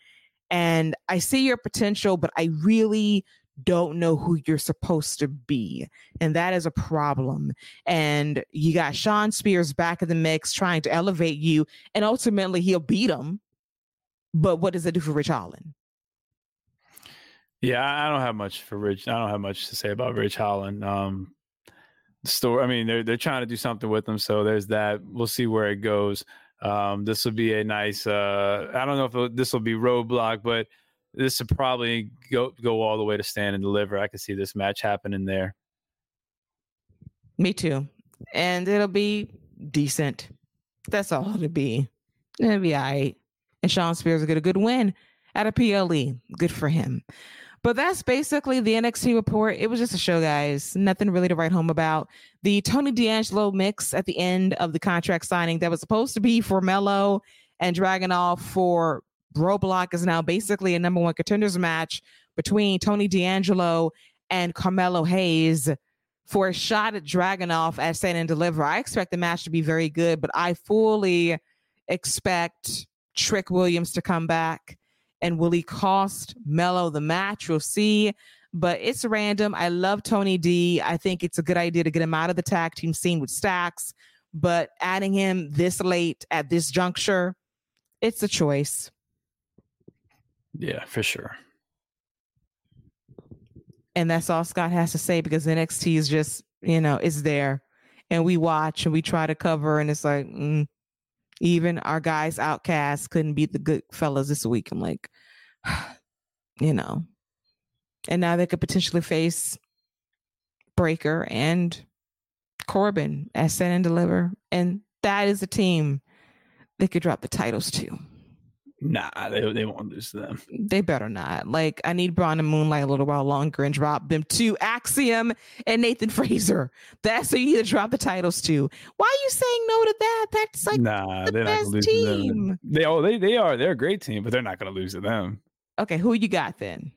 and I see your potential, but I really don't know who you're supposed to be. And that is a problem. And you got Shawn Spears back in the mix trying to elevate you, and ultimately he'll beat him. But what does it do for Ridge Holland? Yeah, I don't have much for Ridge. I don't have much to say about Ridge Holland. Um, the story. I mean, they're they're trying to do something with them, so there's that. We'll see where it goes. Um, this will be a nice. Uh, I don't know if this will be roadblock, but this will probably go go all the way to stand and deliver. I can see this match happening there. Me too, and it'll be decent. That's all it'll be. It'll be all right. And Shawn Spears will get a good win at a PLE. Good for him. But that's basically the NXT report. It was just a show, guys. Nothing really to write home about. The Tony D'Angelo mix at the end of the contract signing that was supposed to be for Melo and Dragunov for Roadblock is now basically a number one contenders match between Tony D'Angelo and Carmelo Hayes for a shot at Dragunov at Stand and Deliver. I expect the match to be very good, but I fully expect Trick Williams to come back and will he cost Melo the match? We'll see. But it's random. I love Tony D. I think it's a good idea to get him out of the tag team scene with Stacks. But adding him this late at this juncture, it's a choice. Yeah, for sure. And that's all Scott has to say because NXT is just, you know, it's there. And we watch and we try to cover, and it's like, mm, even our guys outcast couldn't beat the good fellas this week. I'm like, you know. And now they could potentially face Breakker and Corbin as Stand and Deliver. And that is a team they could drop the titles to. Nah, they they won't lose to them. They better not. Like I need Braun and Moonlight a little while longer and drop them to Axiom and Nathan Frazer. That's who you need to drop the titles to. Why are you saying no to that? That's like nah, the best team. They oh they they are they're a great team, but they're not gonna lose to them. Okay, who you got then?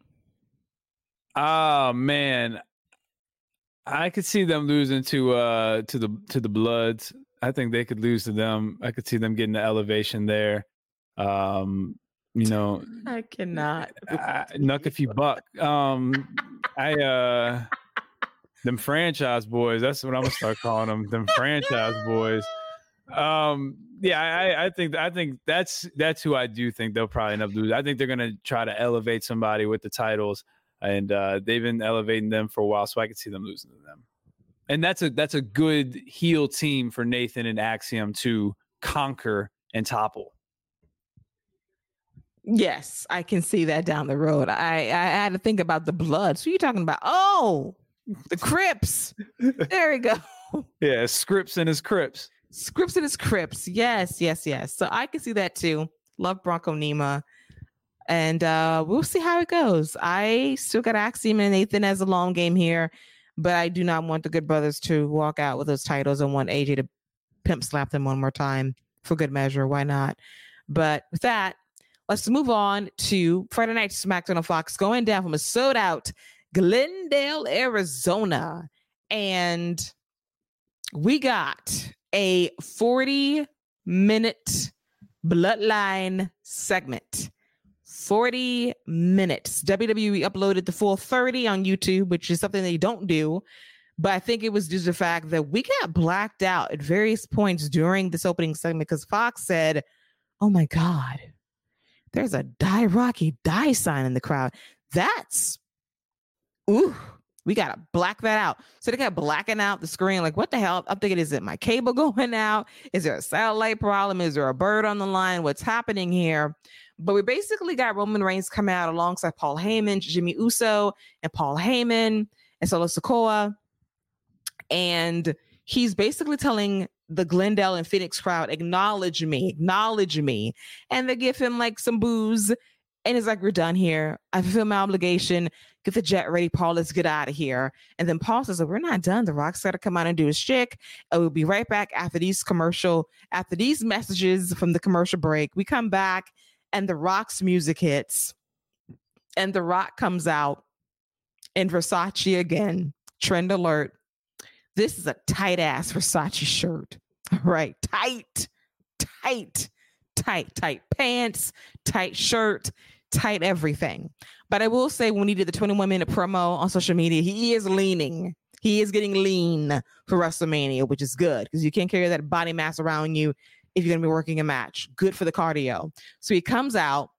Oh man. I could see them losing to uh to the to the Bloods. I think they could lose to them. I could see them getting the elevation there. Um, you know, I cannot. I, nuck if you buck. Um, I uh, them franchise boys. That's what I'm gonna start calling them. Them franchise boys. Um, yeah, I, I think I think that's that's who I do think they'll probably end up losing. I think they're gonna try to elevate somebody with the titles, and uh, they've been elevating them for a while, so I can see them losing to them. And that's a that's a good heel team for Nathan and Axiom to conquer and topple. Yes, I can see that down the road. I I had to think about the blood. So you're talking about? Oh, the Crips. there we go. Yeah, Scripps and his Crips. Scripps and his Crips. Yes, yes, yes. So I can see that too. Love Bronco Nima. And uh we'll see how it goes. I still got Axiom and Nathan as a long game here, but I do not want the Good Brothers to walk out with those titles and want AJ to pimp slap them one more time for good measure. Why not? But with that, Let's move on to Friday Night SmackDown on Fox, going down from a sold out Glendale, Arizona. And we got a 40 minute bloodline segment. 40 minutes. WWE uploaded the full 30 on YouTube, which is something they don't do. But I think it was due to the fact that we got blacked out at various points during this opening segment because Fox said, Oh my God, there's a die Rocky die sign in the crowd. That's ooh, we gotta black that out. So they kept blacking out the screen. Like, what the hell? I'm thinking, is it my cable going out? Is there a satellite problem? Is there a bird on the line? What's happening here? But we basically got Roman Reigns coming out alongside Paul Heyman, Jimmy Uso, and Paul Heyman and Solo Sikoa. And he's basically telling the Glendale and Phoenix crowd, acknowledge me, acknowledge me. And they give him like some booze. And it's like, we're done here. I fulfill my obligation. Get the jet ready, Paul. Let's get out of here. And then Paul says, We're not done. The Rock's got to come out and do his chick. And we'll be right back after these commercial, after these messages from the commercial break. We come back and the Rock's music hits. And the Rock comes out in Versace again. Trend alert. This is a tight ass Versace shirt. Right. Tight, tight, tight, tight pants, tight shirt, tight everything. But I will say, when he did the 21 minute promo on social media, he is leaning. He is getting lean for WrestleMania, which is good because you can't carry that body mass around you if you're going to be working a match. Good for the cardio. So he comes out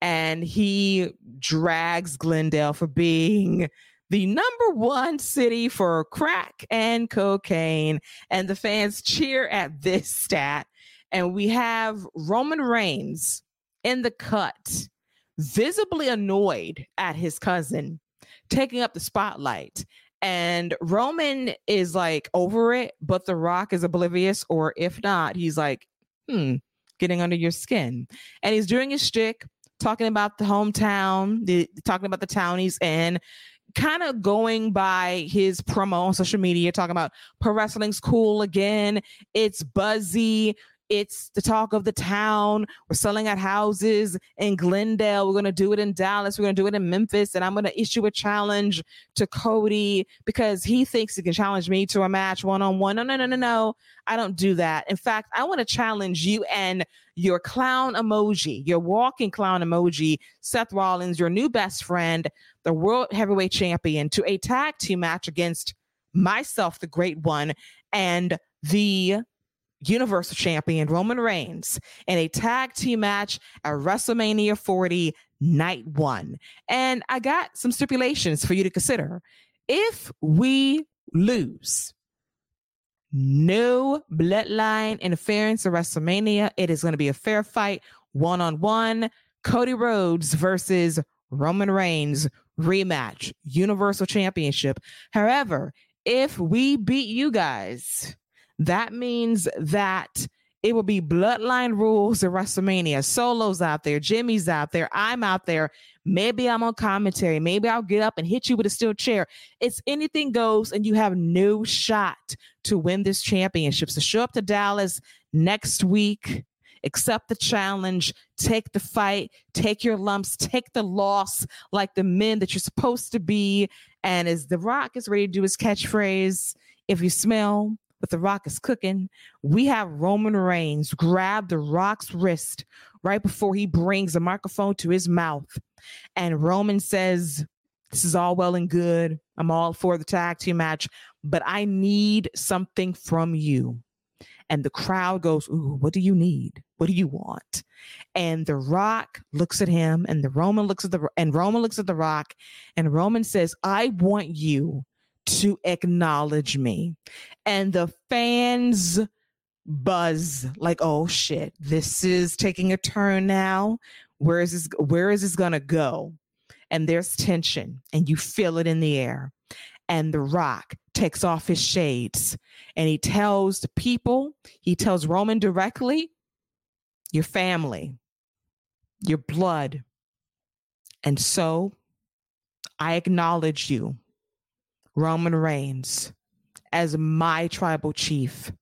and he drags Glendale for being the number one city for crack and cocaine. And the fans cheer at this stat. And we have Roman Reigns in the cut, visibly annoyed at his cousin taking up the spotlight. And Roman is like over it, but The Rock is oblivious, or if not, he's like, hmm, getting under your skin. And he's doing his stick, talking about the hometown, the, talking about the town he's in, kind of going by his promo on social media, talking about pro wrestling's cool again. It's buzzy. It's the talk of the town. We're selling out houses in Glendale. We're going to do it in Dallas. We're going to do it in Memphis. And I'm going to issue a challenge to Cody because he thinks he can challenge me to a match one on one. No, no, no, no, no. I don't do that. In fact, I want to challenge you and your clown emoji, your walking clown emoji, Seth Rollins, your new best friend, the world heavyweight champion, to a tag team match against myself, the great one, and the Universal Champion Roman Reigns in a tag team match at WrestleMania 40, night one. And I got some stipulations for you to consider. If we lose, no bloodline interference at WrestleMania. It is going to be a fair fight, one on one. Cody Rhodes versus Roman Reigns rematch, Universal Championship. However, if we beat you guys, that means that it will be bloodline rules at WrestleMania. Solo's out there, Jimmy's out there, I'm out there. Maybe I'm on commentary. Maybe I'll get up and hit you with a steel chair. It's anything goes, and you have no shot to win this championship. So show up to Dallas next week, accept the challenge, take the fight, take your lumps, take the loss like the men that you're supposed to be. And as The Rock is ready to do his catchphrase, if you smell but The Rock is cooking. We have Roman Reigns grab The Rock's wrist right before he brings the microphone to his mouth. And Roman says, This is all well and good. I'm all for the tag team match, but I need something from you. And the crowd goes, Ooh, what do you need? What do you want? And the rock looks at him, and the Roman looks at the and Roman looks at the rock, and Roman says, I want you to acknowledge me. And the fans buzz like, oh shit, this is taking a turn now. Where is this where is this gonna go? And there's tension, and you feel it in the air. And the rock takes off his shades and he tells the people, he tells Roman directly, your family, your blood. And so I acknowledge you Roman Reigns as my tribal chief.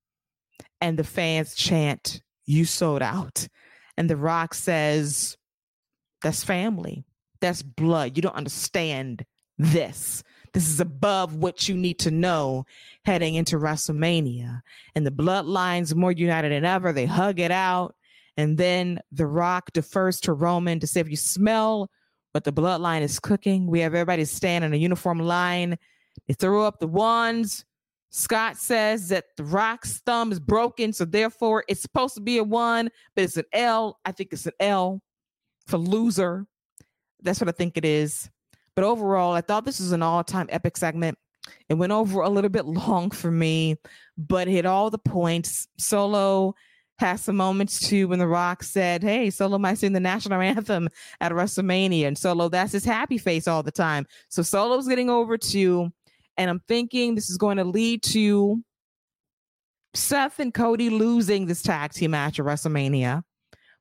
And the fans chant, You sold out. And The Rock says, That's family. That's blood. You don't understand this. This is above what you need to know heading into WrestleMania. And the bloodlines more united than ever. They hug it out. And then The Rock defers to Roman to say, if you smell what the bloodline is cooking, we have everybody stand in a uniform line they throw up the ones, Scott says that the Rock's thumb is broken, so therefore it's supposed to be a one, but it's an L. I think it's an L for loser. That's what I think it is. But overall, I thought this was an all-time epic segment. It went over a little bit long for me, but hit all the points. Solo has some moments too when The Rock said, Hey, Solo might sing the national anthem at WrestleMania. And Solo, that's his happy face all the time. So Solo's getting over too. And I'm thinking this is going to lead to Seth and Cody losing this tag team match at WrestleMania.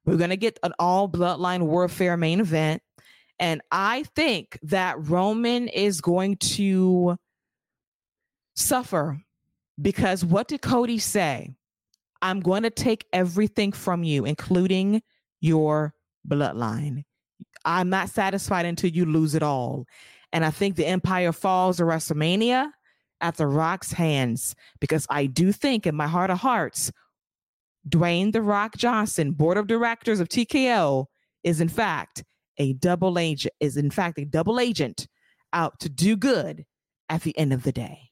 We're going to get an all bloodline warfare main event. And I think that Roman is going to suffer because what did Cody say? I'm going to take everything from you, including your bloodline. I'm not satisfied until you lose it all. And I think the Empire falls at WrestleMania at The Rock's hands because I do think in my heart of hearts, Dwayne The Rock Johnson, board of directors of TKO, is in fact a double agent, is in fact a double agent out to do good at the end of the day.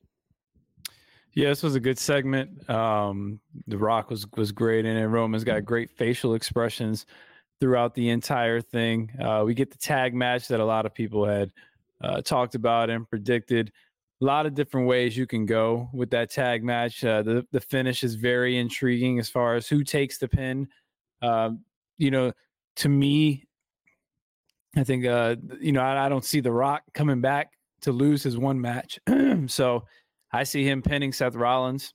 Yeah, this was a good segment. Um, the Rock was was great in it. Roman's got great facial expressions throughout the entire thing. Uh, we get the tag match that a lot of people had uh, talked about and predicted. A lot of different ways you can go with that tag match. Uh, the the finish is very intriguing as far as who takes the pin. Um, you know, to me, I think uh, you know I, I, don't see The Rock coming back to lose his one match. so I see him pinning Seth Rollins.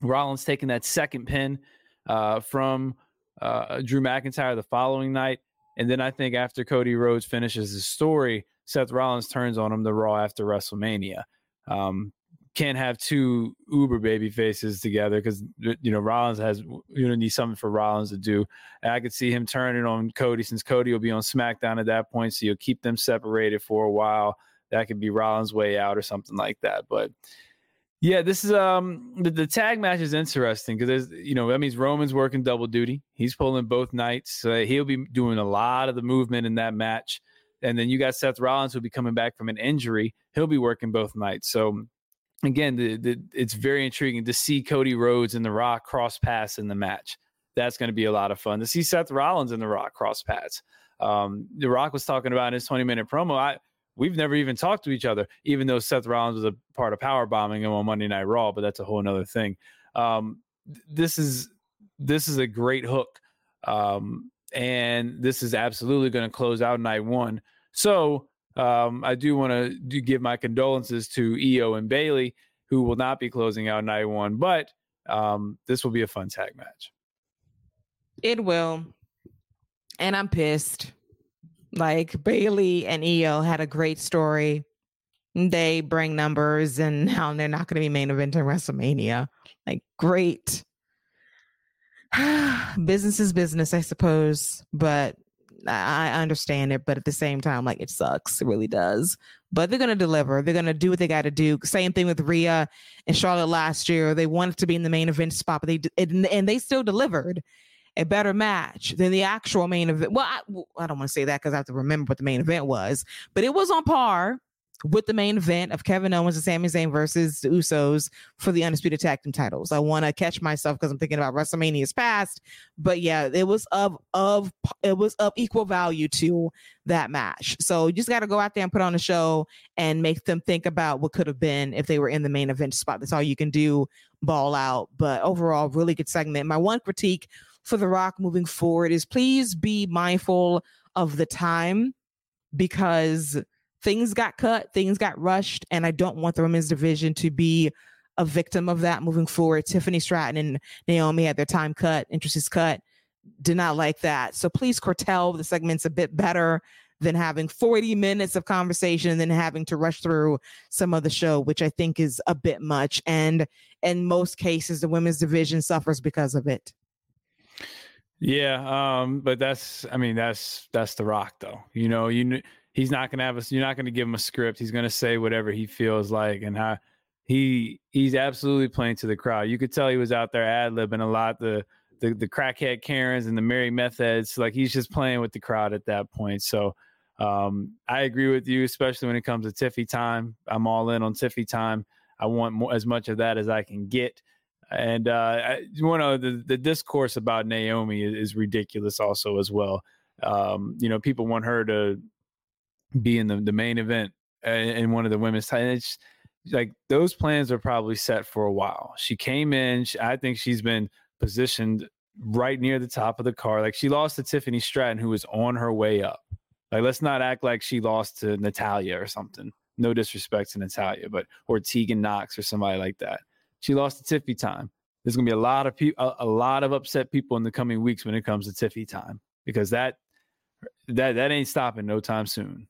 Rollins taking that second pin uh, from uh, Drew McIntyre the following night, and then I think after Cody Rhodes finishes his story, Seth Rollins turns on him the Raw after WrestleMania. Um, can't have two uber baby faces together because you know Rollins has you know need something for Rollins to do. And I could see him turning on Cody since Cody will be on SmackDown at that point, so you'll keep them separated for a while. That could be Rollins' way out or something like that. But yeah, this is um the, the tag match is interesting because there's you know that means Roman's working double duty. He's pulling both nights. So he'll be doing a lot of the movement in that match. And then you got Seth Rollins who'll be coming back from an injury. He'll be working both nights. So again, the, the, it's very intriguing to see Cody Rhodes and The Rock cross paths in the match. That's going to be a lot of fun to see Seth Rollins and The Rock cross paths. Um, the Rock was talking about in his 20 minute promo. I we've never even talked to each other, even though Seth Rollins was a part of power bombing him on Monday Night Raw, but that's a whole other thing. Um, this is this is a great hook. Um, and this is absolutely going to close out night one. So um, I do want to give my condolences to Io and Bayley, who will not be closing out night one, but um, this will be a fun tag match. It will, and I'm pissed. Like Bayley and Io had a great story. They bring numbers, and now they're not going to be main event in WrestleMania. Like great business is business, I suppose, but I understand it. But at the same time, like it sucks. It really does. But they're to deliver. They're to do what they got to do. Same thing with Rhea and Charlotte last year. They wanted to be in the main event spot, but they and, and they still delivered a better match than the actual main event. Well, I, I don't want to say that because I have to remember what the main event was, but it was on par with the main event of Kevin Owens and Sami Zayn versus the Usos for the undisputed tag team titles. I want to catch myself because I'm thinking about WrestleMania's past, but yeah, it was of of it was of equal value to that match. So you just got to go out there and put on a show and make them think about what could have been if they were in the main event spot. That's all you can do. Ball out, but overall, really good segment. My one critique for The Rock moving forward is please be mindful of the time because things got cut, things got rushed, and I don't want the women's division to be a victim of that moving forward. Tiffany Stratton and Naomi had their time cut, interests cut. Did not like that. So please curtail the segments a bit better than having 40 minutes of conversation and then having to rush through some of the show, which I think is a bit much. And in most cases, the women's division suffers because of it. Yeah, um, but that's I mean that's that's the rock though. You know, you he's not going to have us. You're not going to give him a script. He's going to say whatever he feels like and how he he's absolutely playing to the crowd. You could tell he was out there ad libbing a lot. The the the crackhead Karens and the merry meth heads. Like he's just playing with the crowd at that point. So um, I agree with you, especially when it comes to Tiffy time. I'm all in on Tiffy time. I want more, as much of that as I can get. And uh, one the, the discourse about Naomi is, is ridiculous, also as well. Um, you know, people want her to be in the, the main event uh, in one of the women's titles. Like those plans are probably set for a while. She came in. She, I think she's been positioned right near the top of the car. Like she lost to Tiffany Stratton, who was on her way up. Like let's not act like she lost to Natalya or something. No disrespect to Natalya, but or Tegan Nox or somebody like that. She lost to Tiffy time. There's gonna be a lot of people, a, a lot of upset people in the coming weeks when it comes to Tiffy time because that that that ain't stopping no time soon.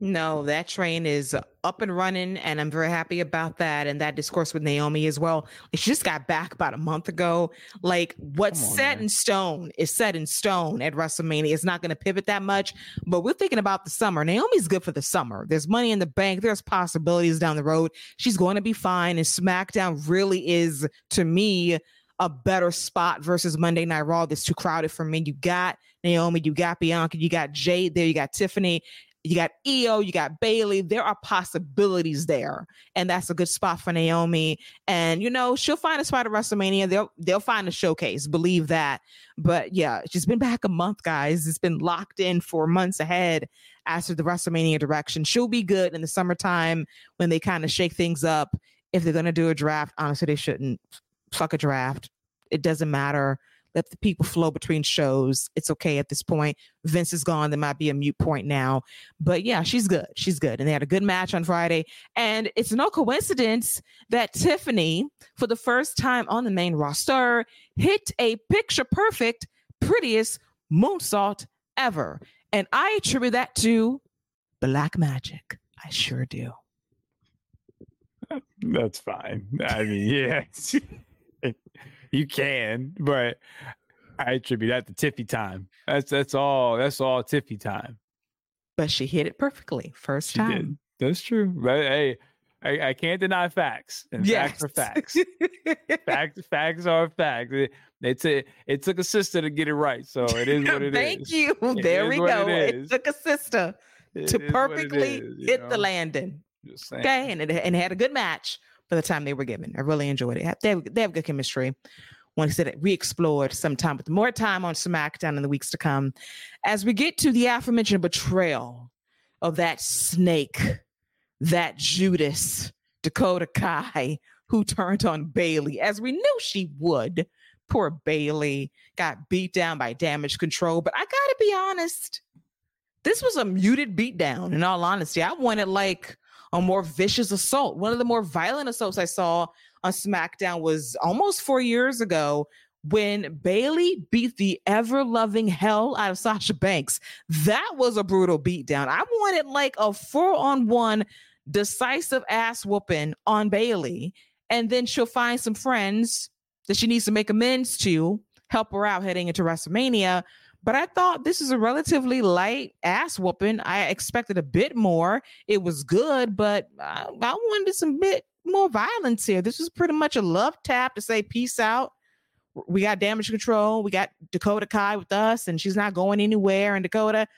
No, that train is up and running, and I'm very happy about that. And that discourse with Naomi as well. She just got back about a month ago. Like what's on, set man. in stone is set in stone at WrestleMania. It's not going to pivot that much, but we're thinking about the summer. Naomi's good for the summer. There's money in the bank. There's possibilities down the road. She's going to be fine. And SmackDown really is, to me, a better spot versus Monday Night Raw that's too crowded for me. You got Naomi, you got Bianca, you got Jade there, you got Tiffany, you got Io, you got Bayley. There are possibilities there, and that's a good spot for Naomi. And you know, she'll find a spot at WrestleMania. They'll they'll find a showcase. Believe that. But yeah, she's been back a month, guys. It's been locked in for months ahead as to the WrestleMania direction. She'll be good in the summertime when they kind of shake things up. If they're gonna do a draft, honestly, they shouldn't. Fuck a draft. It doesn't matter let the people flow between shows. It's okay at this point. Vince is gone. There might be a mute point now. But yeah, she's good. She's good. And they had a good match on Friday. And it's no coincidence that Tiffany, for the first time on the main roster, hit a picture perfect, prettiest moonsault ever. And I attribute that to black magic. I sure do. That's fine. I mean, yeah. you can, but I attribute that to Tiffy time. That's that's all. That's all Tiffy time. But she hit it perfectly first she time. Did. That's true. But hey, I, I, can't deny facts. And yes. facts are facts. facts facts are facts. It, it, t- it took a sister to get it right. So it is what it Thank is. Thank you. It there we go. It, it, took a sister to perfectly is, hit know? the landing. Okay. And it, and it had a good match for the time they were given. I really enjoyed it. They have, they have good chemistry. Want to say that re-explored sometime with more time on SmackDown in the weeks to come. As we get to the aforementioned betrayal of that snake, that Judas, Dakota Kai, who turned on Bayley as we knew she would. Poor Bayley got beat down by damage control. But I gotta be honest, this was a muted beatdown. In all honesty, I wanted like a more vicious assault. One of the more violent assaults I saw on SmackDown was almost four years ago when Bayley beat the ever loving hell out of Sasha Banks. That was a brutal beatdown. I wanted like a four on one decisive ass whooping on Bayley. And then she'll find some friends that she needs to make amends to, help her out heading into WrestleMania. But I thought this is a relatively light ass whooping. I expected a bit more. It was good, but I, I wanted some bit more violence here. This was pretty much a love tap to say peace out. We got damage control. We got Dakota Kai with us, and she's not going anywhere. And Dakota,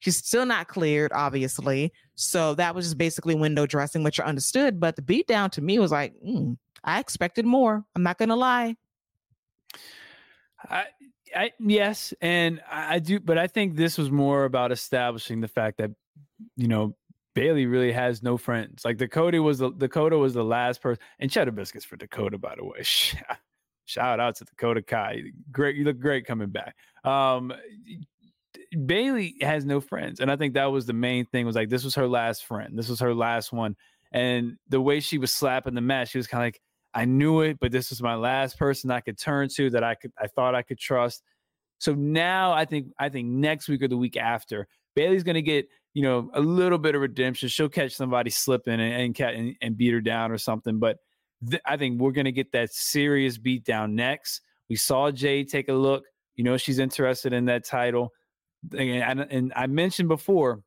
she's still not cleared, obviously. So that was just basically window dressing, which I understood. But the beatdown to me was like, mm, I expected more. I'm not gonna lie. I, I, yes, and I do, but I think this was more about establishing the fact that you know Bayley really has no friends. Like Dakota was the Dakota was the last person, and cheddar biscuits for Dakota, by the way. Shout out to Dakota Kai. Great, you look great coming back. Um, Bayley has no friends, and I think that was the main thing. Was like this was her last friend. This was her last one, and the way she was slapping the mat, she was kind of like, I knew it, but this was my last person I could turn to that I could I thought I could trust. So now I think I think next week or the week after, Bayley's to get you know a little bit of redemption. She'll catch somebody slipping and and, and, and beat her down or something. But th- I think we're to get that serious beat down next. We saw Jade take a look. You know she's interested in that title, and, and I mentioned before,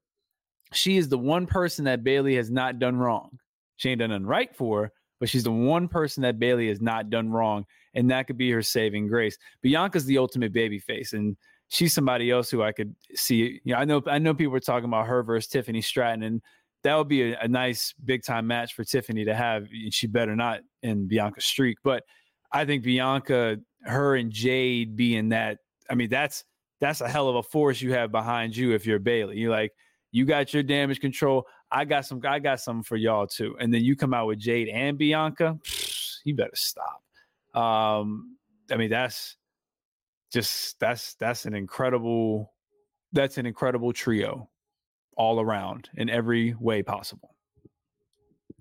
she is the one person that Bayley has not done wrong. She ain't done nothing right for her, but she's the one person that Bayley has not done wrong, and that could be her saving grace. Bianca's the ultimate baby face, and she's somebody else who I could see. You know, I know I know people were talking about her versus Tiffany Stratton, and that would be a, a nice big time match for Tiffany to have. She better not in Bianca's streak, but I think Bianca, her and Jade being that. I mean, that's that's a hell of a force you have behind you if you're Bayley. You're like, you got your damage control. I got some. I got something for y'all too. And then you come out with Jade and Bianca. You better stop. Um, I mean, that's just that's that's an incredible. That's an incredible trio, all around in every way possible.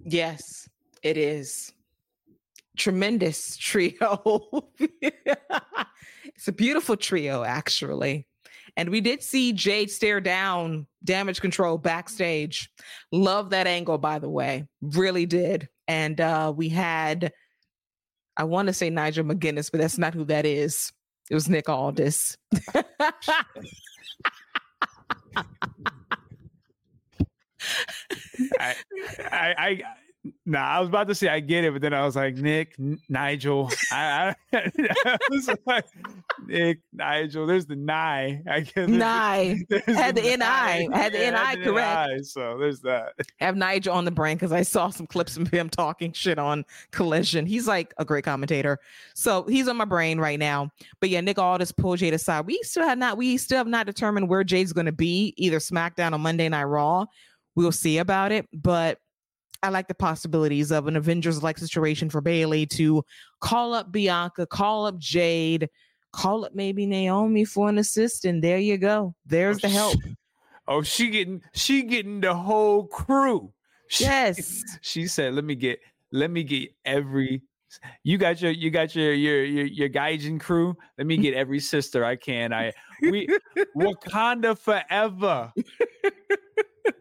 Yes, it is. Tremendous trio. it's a beautiful trio, actually. And we did see Jade stare down damage control backstage. Love that angle, by the way. Really did. And uh, we had, I want to say Nigel McGuinness, but that's not who that is. It was Nick Aldis. I, I, I, Nah, I was about to say I get it, but then I was like Nick, N- Nigel. I, I, I, was like Nick, Nigel. There's the nigh. I guess. Nye had the, the ni. Had the yeah, ni correct. N-I, so there's that. I have Nigel on the brain because I saw some clips of him talking shit on Collision. He's like a great commentator, so he's on my brain right now. But yeah, Nick Aldis pulled Jade aside. We still have not. We still have not determined where Jade's going to be, either SmackDown or Monday Night Raw. We'll see about it, but I like the possibilities of an Avengers like situation for Bayley to call up Bianca, call up Jade, call up maybe Naomi for an assist, and there you go. There's oh, the help. She, oh, she getting she getting the whole crew. She, yes. She said, "Let me get let me get every you got your you got your your your, your Gaijin crew. Let me get every sister I can. I we Wakanda forever.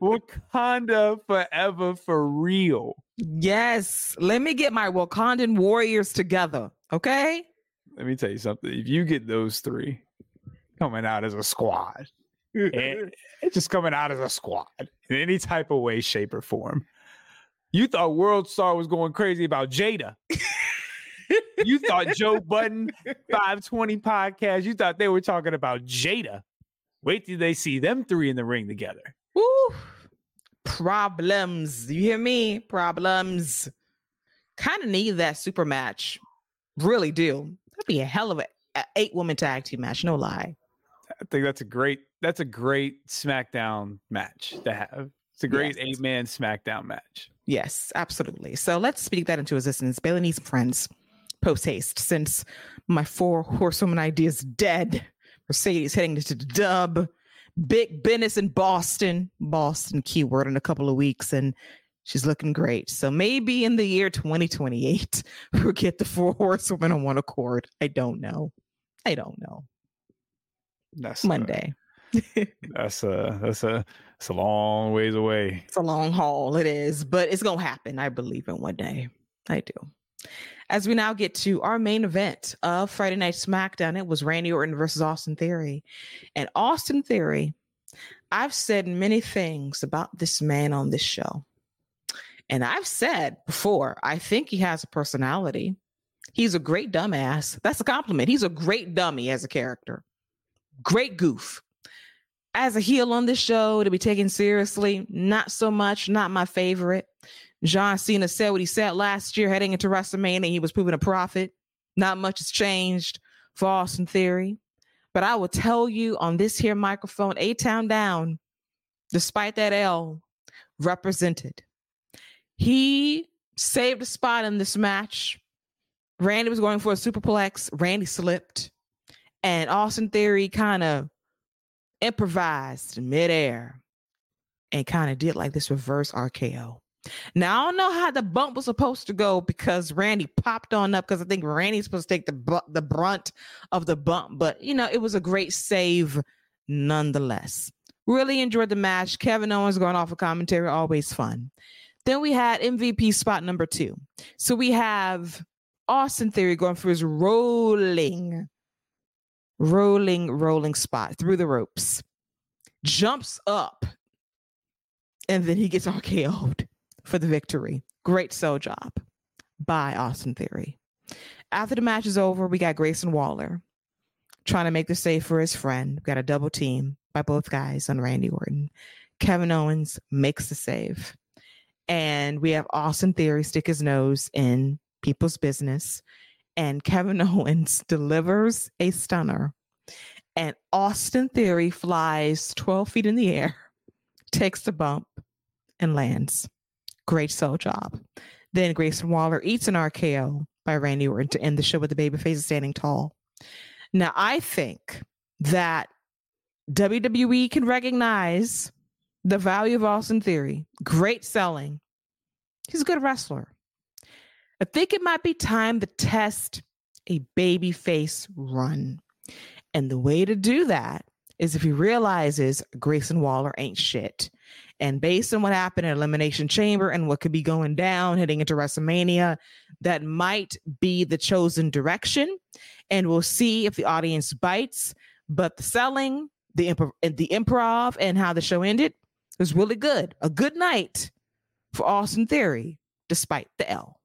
Wakanda forever for real. Yes. Let me get my Wakandan warriors together. Okay. Let me tell you something. If you get those three coming out as a squad, and it's just coming out as a squad in any type of way, shape, or form. You thought World Star was going crazy about Jada. you thought Joe Budden 520 podcast, you thought they were talking about Jada. Wait till they see them three in the ring together. Woo! Problems. You hear me? Problems. Kind of need that super match. Really do. That'd be a hell of a, a eight woman tag team match. No lie. I think that's a great that's a great SmackDown match to have. It's a great yes. eight man SmackDown match. Yes, absolutely. So let's speak that into existence. Bayley needs friends post haste since my four horsewoman idea is dead. Mercedes heading to the dub. Big business in Boston, Boston keyword in a couple of weeks, and she's looking great. So maybe in the year 2028, we'll get the four horsewomen on one accord. I don't know. I don't know. That's uh, Monday. A, that's a that's a it's a long ways away. It's a long haul. It is, but it's gonna happen. I believe in one day. I do as we now get to our main event of Friday Night SmackDown, it was Randy Orton versus Austin Theory. And Austin Theory, I've said many things about this man on this show. And I've said before, I think he has a personality. He's a great dumbass. That's a compliment. He's a great dummy as a character. Great goof. As a heel on this show, to be taken seriously, not so much, not my favorite. John Cena said what he said last year heading into WrestleMania. He was proving a prophet. Not much has changed for Austin Theory. But I will tell you on this here microphone, A Town Down, despite that L, represented. He saved a spot in this match. Randy was going for a superplex. Randy slipped. And Austin Theory kind of improvised midair and kind of did like this reverse RKO. Now I don't know how the bump was supposed to go because Randy popped on up because I think Randy's supposed to take the bu- the brunt of the bump, but you know it was a great save nonetheless. Really enjoyed the match. Kevin Owens going off a of commentary, always fun. Then we had MVP spot number two. So we have Austin Theory going for his rolling, rolling, rolling spot through the ropes, jumps up, and then he gets RKO'd for the victory. Great sell job by Austin Theory. After the match is over, we got Grayson Waller trying to make the save for his friend. We got a double team by both guys on Randy Orton. Kevin Owens makes the save. And we have Austin Theory stick his nose in people's business. And Kevin Owens delivers a stunner. And Austin Theory flies 12 feet in the air, takes the bump, and lands. Great soul job. Then Grayson Waller eats an RKO by Randy Orton to end the show with the babyface standing tall. Now, I think that WWE can recognize the value of Austin Theory. Great selling. He's a good wrestler. I think it might be time to test a babyface run. And the way to do that is if he realizes Grayson Waller ain't shit. And based on what happened in Elimination Chamber and what could be going down heading into WrestleMania, that might be the chosen direction. And we'll see if the audience bites. But the selling, the improv, the improv, and how the show ended was really good. A good night for Austin Theory, despite the L.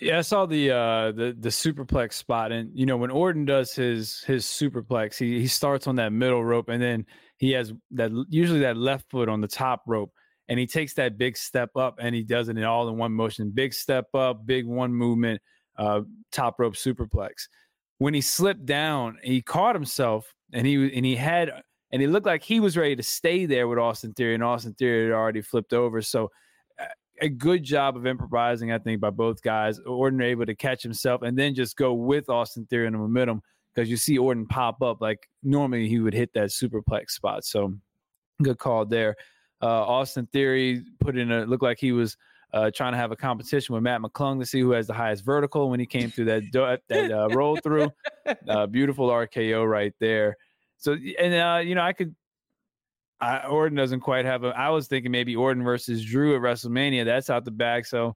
Yeah, I saw the uh the the superplex spot, and you know when Orton does his his superplex, he he starts on that middle rope, and then he has that usually that left foot on the top rope, and he takes that big step up, and he does it in all in one motion. Big step up, big one movement, uh, top rope superplex. When he slipped down, he caught himself, and he and he had and he looked like he was ready to stay there with Austin Theory, and Austin Theory had already flipped over. So a good job of improvising, I think, by both guys. Orton able to catch himself and then just go with Austin Theory in the momentum because you see Orton pop up like normally he would hit that superplex spot. So good call there. Uh, Austin Theory put in a look like he was uh, trying to have a competition with Mac McClung to see who has the highest vertical when he came through that that uh, roll through. Uh, beautiful RKO right there. So and uh, you know I could I, Orton doesn't quite have a. I was thinking maybe Orton versus Drew at WrestleMania. That's out the bag. So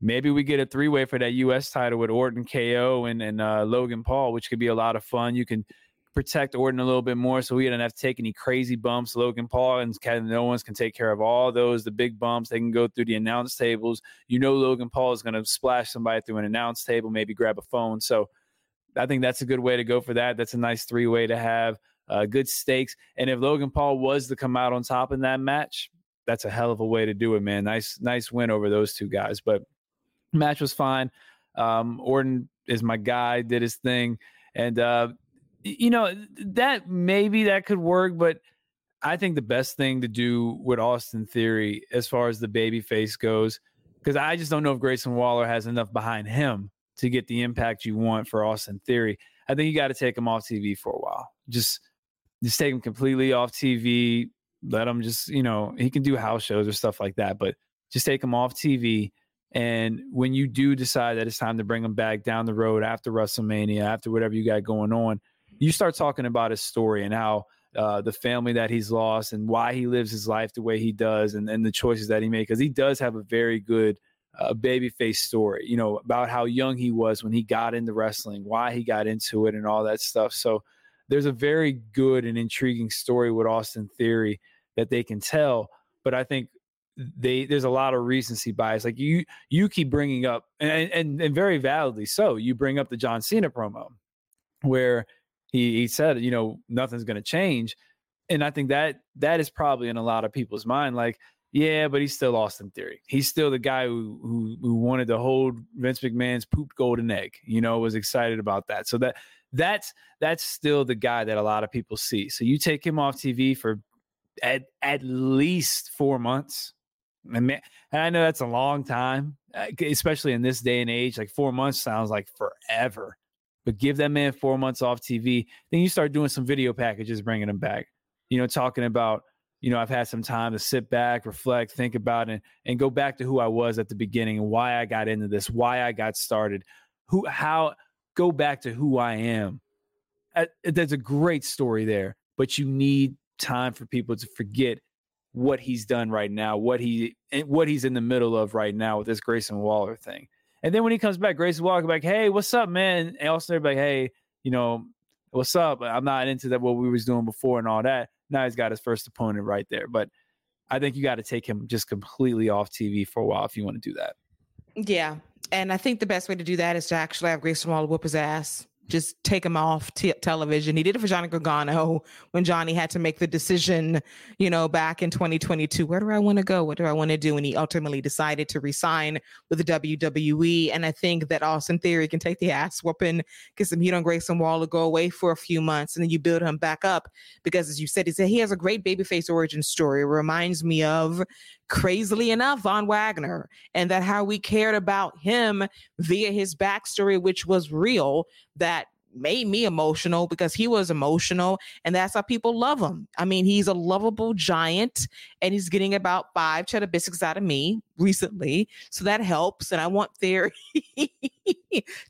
maybe we get a three way for that U.S. title with Orton, KO, and and uh, Logan Paul, which could be a lot of fun. You can protect Orton a little bit more, so he doesn't have to take any crazy bumps. Logan Paul and Kevin Owens can take care of all those, the big bumps. They can go through the announce tables. You know, Logan Paul is going to splash somebody through an announce table, maybe grab a phone. So I think that's a good way to go for that. That's a nice three way to have uh, good stakes. And if Logan Paul was to come out on top in that match, that's a hell of a way to do it, man. Nice, nice win over those two guys. But match was fine. Um, Orton is my guy, did his thing, and uh, you know that maybe that could work, but I think the best thing to do with Austin Theory, as far as the baby face goes, because I just don't know if Grayson Waller has enough behind him to get the impact you want for Austin Theory. I think you got to take him off TV for a while. Just just take him completely off TV. Let him just, you know, he can do house shows or stuff like that, but just take him off TV. And when you do decide that it's time to bring him back down the road after WrestleMania, after whatever you got going on, you start talking about his story and how uh, the family that he's lost and why he lives his life the way he does and, and the choices that he made. Because he does have a very good uh, babyface story, you know, about how young he was when he got into wrestling, why he got into it, and all that stuff. So there's a very good and intriguing story with Austin Theory that they can tell. But I think they there's a lot of recency bias. Like you you keep bringing up and and, and very validly so. You bring up the John Cena promo where he he said you know nothing's going to change, and I think that that is probably in a lot of people's mind like. Yeah, but he's still Austin Theory. He's still the guy who, who who wanted to hold Vince McMahon's pooped golden egg. You know, was excited about that. So that that's that's still the guy that a lot of people see. So you take him off TV for at at least four months. And, I know that's a long time, uh, especially in this day and age. Like four months sounds like forever. But give that man four months off TV. Then you start doing some video packages, bringing him back. You know, talking about you know, I've had some time to sit back, reflect, think about it, and go back to who I was at the beginning and why I got into this, why I got started, who, how, go back to who I am. There's a great story there, but you need time for people to forget what he's done right now, what he what he's in the middle of right now with this Grayson Waller thing. And then when he comes back, Grayson Waller like, "Hey, what's up, man?" And also they're like, "Hey, you know, what's up? I'm not into that what we was doing before and all that." Now he's got his first opponent right there, but I think you got to take him just completely off TV for a while if you want to do that. Yeah, and I think the best way to do that is to actually have Grayson Waller whoop his ass just take him off t- television. He did it for Johnny Gargano when Johnny had to make the decision, you know, back in 2022. Where do I want to go? What do I want to do? And he ultimately decided to resign with the WWE. And I think that Austin Theory can take the ass whooping, get some heat on Grayson Waller, go away for a few months, and then you build him back up. Because as you said, he said he has a great babyface origin story. It reminds me of crazily enough, Von Wagner, and that how we cared about him via his backstory, which was real, that made me emotional because he was emotional and that's how people love him. I mean, he's a lovable giant and he's getting about five cheddar biscuits out of me recently. So that helps. And I want Theory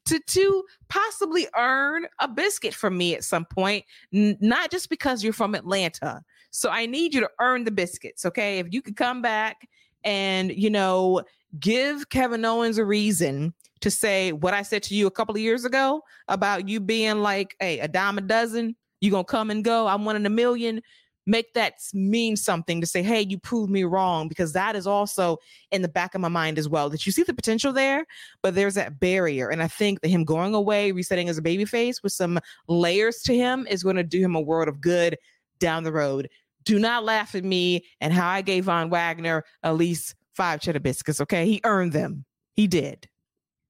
to, to possibly earn a biscuit from me at some point, N- not just because you're from Atlanta. So I need you to earn the biscuits. Okay. If you could come back and, you know, give Kevin Owens a reason to say what I said to you a couple of years ago about you being like, hey, a dime a dozen, you're gonna come and go. I'm one in a million. Make that mean something to say, hey, you proved me wrong, because that is also in the back of my mind as well. That you see the potential there, but there's that barrier. And I think that him going away, resetting as a baby face with some layers to him is going to do him a world of good down the road. Do not laugh at me and how I gave Von Wagner at least five cheddar biscuits. Okay. He earned them. He did.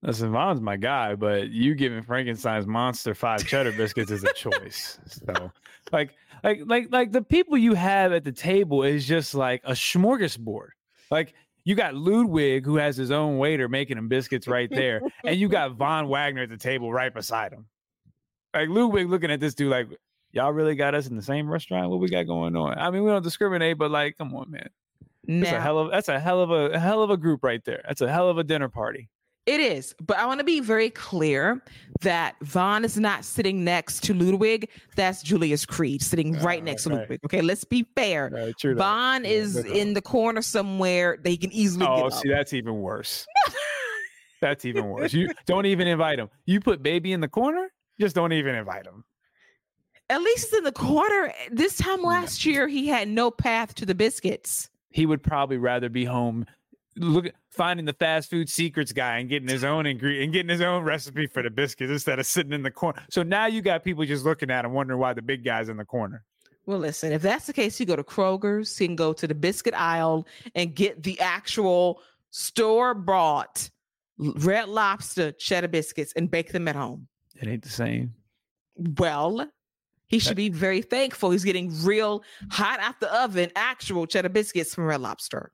Listen, Von's my guy, but you giving Frankenstein's monster five cheddar biscuits is a choice. So, like, like, like, like the people you have at the table is just like a smorgasbord. Like, you got Ludwig who has his own waiter making him biscuits right there, and you got Von Wagner at the table right beside him. Like Ludwig looking at this dude like, y'all really got us in the same restaurant? What we got going on? I mean, we don't discriminate, but like, come on, man. That's a hell of that's a hell of a, hell of a group right there. That's a hell of a dinner party. It is, but I want to be very clear that Von is not sitting next to Ludwig. That's Julius Creed sitting right ah, next to Ludwig. Okay, let's be fair. Right, true Von Yeah, is in the corner somewhere that he can easily Oh, see, up. that's even worse. that's even worse. You don't even invite him. You put baby in the corner, just don't even invite him. At least it's in the corner. This time last year, he had no path to the biscuits. He would probably rather be home look finding the fast food secrets guy and getting his own ingredient and getting his own recipe for the biscuits instead of sitting in the corner. So now you got people just looking at him wondering why the big guy's in the corner. Well, listen, if that's the case, you go to Kroger's, you can go to the biscuit aisle and get the actual store bought red lobster cheddar biscuits and bake them at home. It ain't the same. Well, he should be very thankful he's getting real hot out the oven, actual cheddar biscuits from Red Lobster.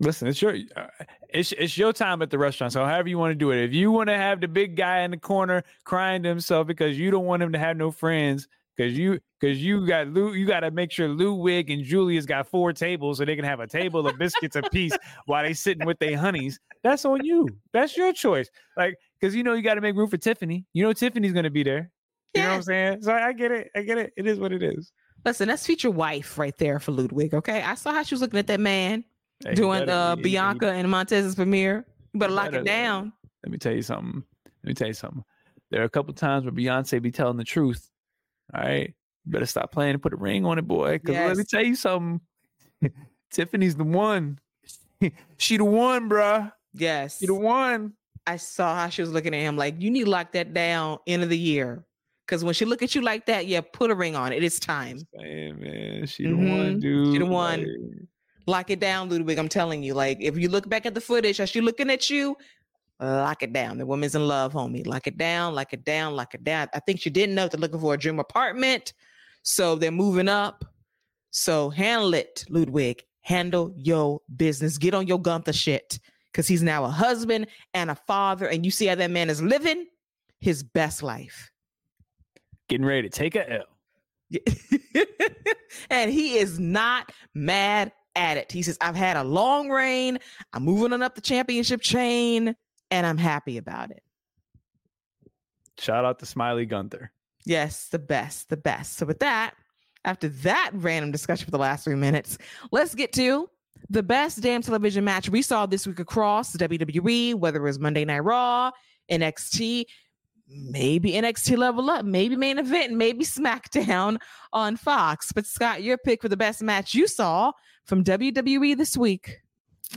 Listen, it's your uh, it's it's your time at the restaurant. So however you want to do it. If you want to have the big guy in the corner crying to himself because you don't want him to have no friends, because you because you got Lou, you got to make sure Ludwig and Julius got four tables so they can have a table of biscuits apiece while they sitting with their honeys. That's on you. That's your choice. Like because you know you got to make room for Tiffany. You know Tiffany's gonna be there. You know what I'm saying? So I get it. I get it. It is what it is. Listen, that's future wife right there for Ludwig. Okay, I saw how she was looking at that man Hey, doing better- uh, you- Bianca and Montez's premiere. You better lock better- it down. let me tell you something. Let me tell you something. There are a couple times where Beyonce be telling the truth. All right. You better stop playing and put a ring on it, boy. Because let me tell you something. Tiffany's the one. she the one, bruh. Yes, She the one. I saw how she was looking at him like, you need to lock that down end of the year. Because when she look at you like that, yeah, put a ring on it. It's time. Saying, man, she the one, dude. She the one. Like, Lock it down, Ludwig. I'm telling you. Like, if you look back at the footage, as she looking at you, lock it down. The woman's in love, homie. Lock it down, lock it down, lock it down. I think she didn't know they're looking for a dream apartment. So they're moving up. So handle it, Ludwig. Handle your business. Get on your Gunther shit. Because he's now a husband and a father. And you see how that man is living his best life. Getting ready to take a L. and he is not mad at it. He says, I've had a long reign. I'm moving on up the championship chain, and I'm happy about it. Shout out to Smiley Gunther. Yes, the best, the best. So, with that, after that random discussion for the last three minutes, let's get to the best damn television match we saw this week across WWE, whether it was Monday Night Raw, NXT, maybe NXT Level Up, maybe main event, maybe SmackDown on Fox. But Scott, your pick for the best match you saw from WWE this week.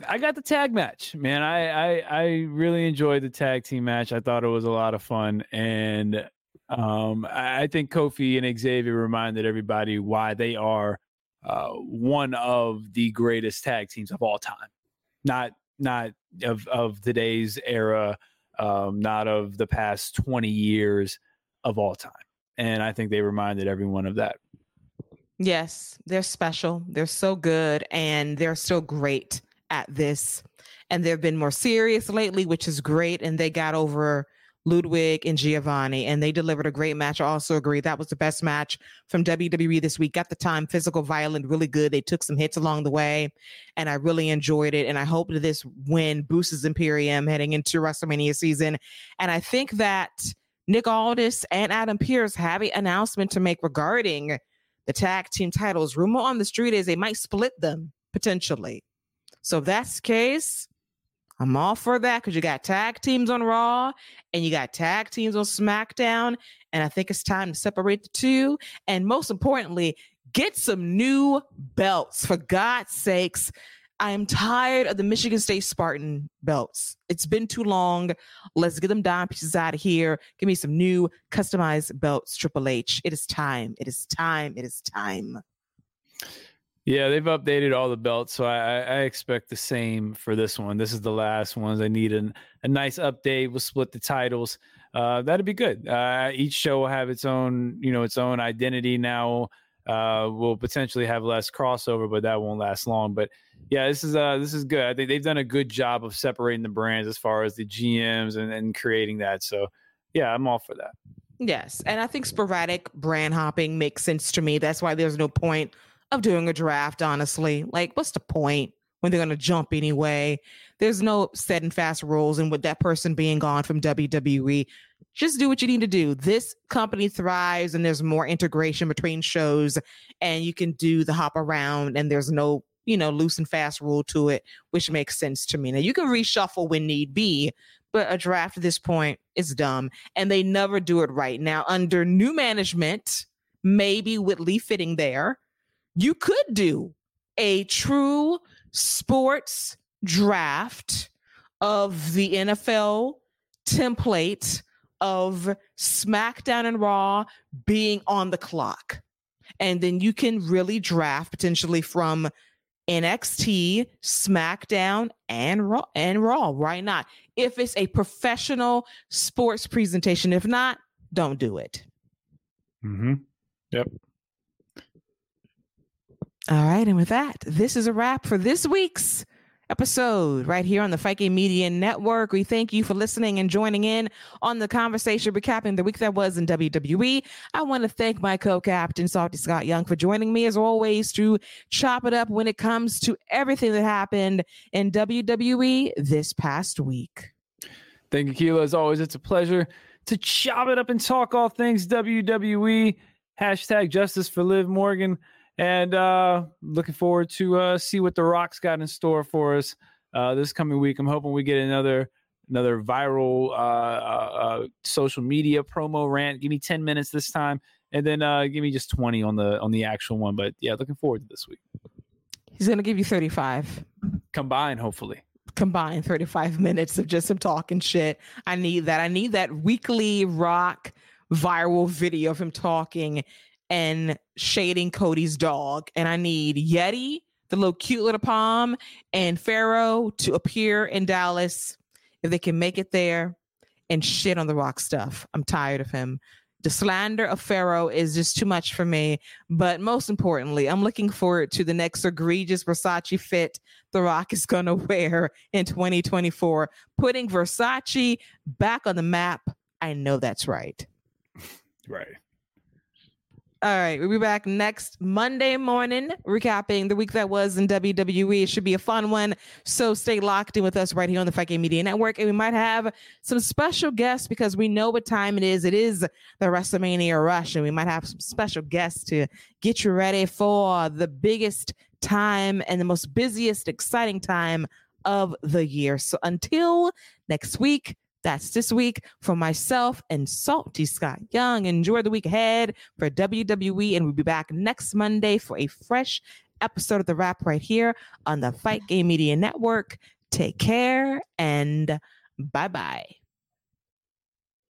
I got the tag match, man. I, I I really enjoyed the tag team match. I thought it was a lot of fun, and um, I think Kofi and Xavier reminded everybody why they are uh, one of the greatest tag teams of all time. Not not of of today's era, um, not of the past twenty years of all time. And I think they reminded everyone of that. Yes, they're special. They're so good, and they're so great at this. And they've been more serious lately, which is great. And they got over Ludwig and Giovanni, and they delivered a great match. I also agree that was the best match from WWE this week. At the time, physical, violent, really good. They took some hits along the way, and I really enjoyed it. And I hope that this win boosts Imperium heading into WrestleMania season. And I think that Nick Aldis and Adam Pearce have an announcement to make regarding the tag team titles. Rumor on the street is they might split them potentially. So if that's the case, I'm all for that because you got tag teams on Raw and you got tag teams on SmackDown. And I think it's time to separate the two. And most importantly, get some new belts for God's sakes. I am tired of the Michigan State Spartan belts. It's been too long. Let's get them dime pieces out of here. Give me some new customized belts, Triple H. It is time. It is time. It is time. Yeah, they've updated all the belts, so I, I, expect the same for this one. This is the last ones. I need an, a nice update. We'll split the titles. Uh, that'd be good. Uh, each show will have its own, you know, its own identity. Now uh, we'll potentially have less crossover, but that won't last long. But yeah, this is uh, this is good. I think they've done a good job of separating the brands as far as the GMs and, and creating that. So yeah, I'm all for that. Yes, and I think sporadic brand hopping makes sense to me. That's why there's no point of doing a draft, honestly. Like, what's the point when they're going to jump anyway? There's no set and fast rules. And with that person being gone from WWE, just do what you need to do. This company thrives and there's more integration between shows, and you can do the hop around, and there's no you know, loose and fast rule to it, which makes sense to me. Now you can reshuffle when need be, but a draft at this point is dumb. And they never do it right. Now, under new management, maybe with Lee Fitting there, you could do a true sports draft of the NFL template of SmackDown and Raw being on the clock. And then you can really draft potentially from NXT, SmackDown, and Raw and Raw. Why not? If it's a professional sports presentation. If not, don't do it. Mm-hmm. Yep. All right. And with that, this is a wrap for this week's episode right here on the Fike Media Network. We thank you for listening and joining in on the conversation recapping the week that was in WWE. I want to thank my co-captain Salty Scott Young for joining me as always to chop it up when it comes to everything that happened in WWE this past week. Thank you, Keila. As always, it's a pleasure to chop it up and talk all things WWE. Hashtag justice for Liv Morgan and uh, looking forward to uh, see what the Rock's got in store for us uh, this coming week. I'm hoping we get another another viral uh, uh, uh, social media promo rant. Give me 10 minutes this time, and then uh, give me just 20 on the on the actual one. But yeah, looking forward to this week. He's gonna give you 35 combined, hopefully. Combined 35 minutes of just him talking shit. I need that. I need that weekly rock viral video of him talking and shading Cody's dog. And I need Yeti, the little cute little palm, and Pharaoh to appear in Dallas if they can make it there and shit on the rock stuff. I'm tired of him. The slander of Pharaoh is just too much for me. But most importantly, I'm looking forward to the next egregious Versace fit The Rock is going to wear in 2024, putting Versace back on the map. I know that's right. Right. All right, we'll be back next Monday morning, recapping the week that was in WWE. It should be a fun one. So stay locked in with us right here on the Fike Media Network. And we might have some special guests because we know what time it is. It is the WrestleMania rush, and we might have some special guests to get you ready for the biggest time and the most busiest, exciting time of the year. So until next week, that's this week for myself and Salty Scott Young. Enjoy the week ahead for WWE, and we'll be back next Monday for a fresh episode of The Wrap right here on the Fight Game Media Network. Take care and bye bye.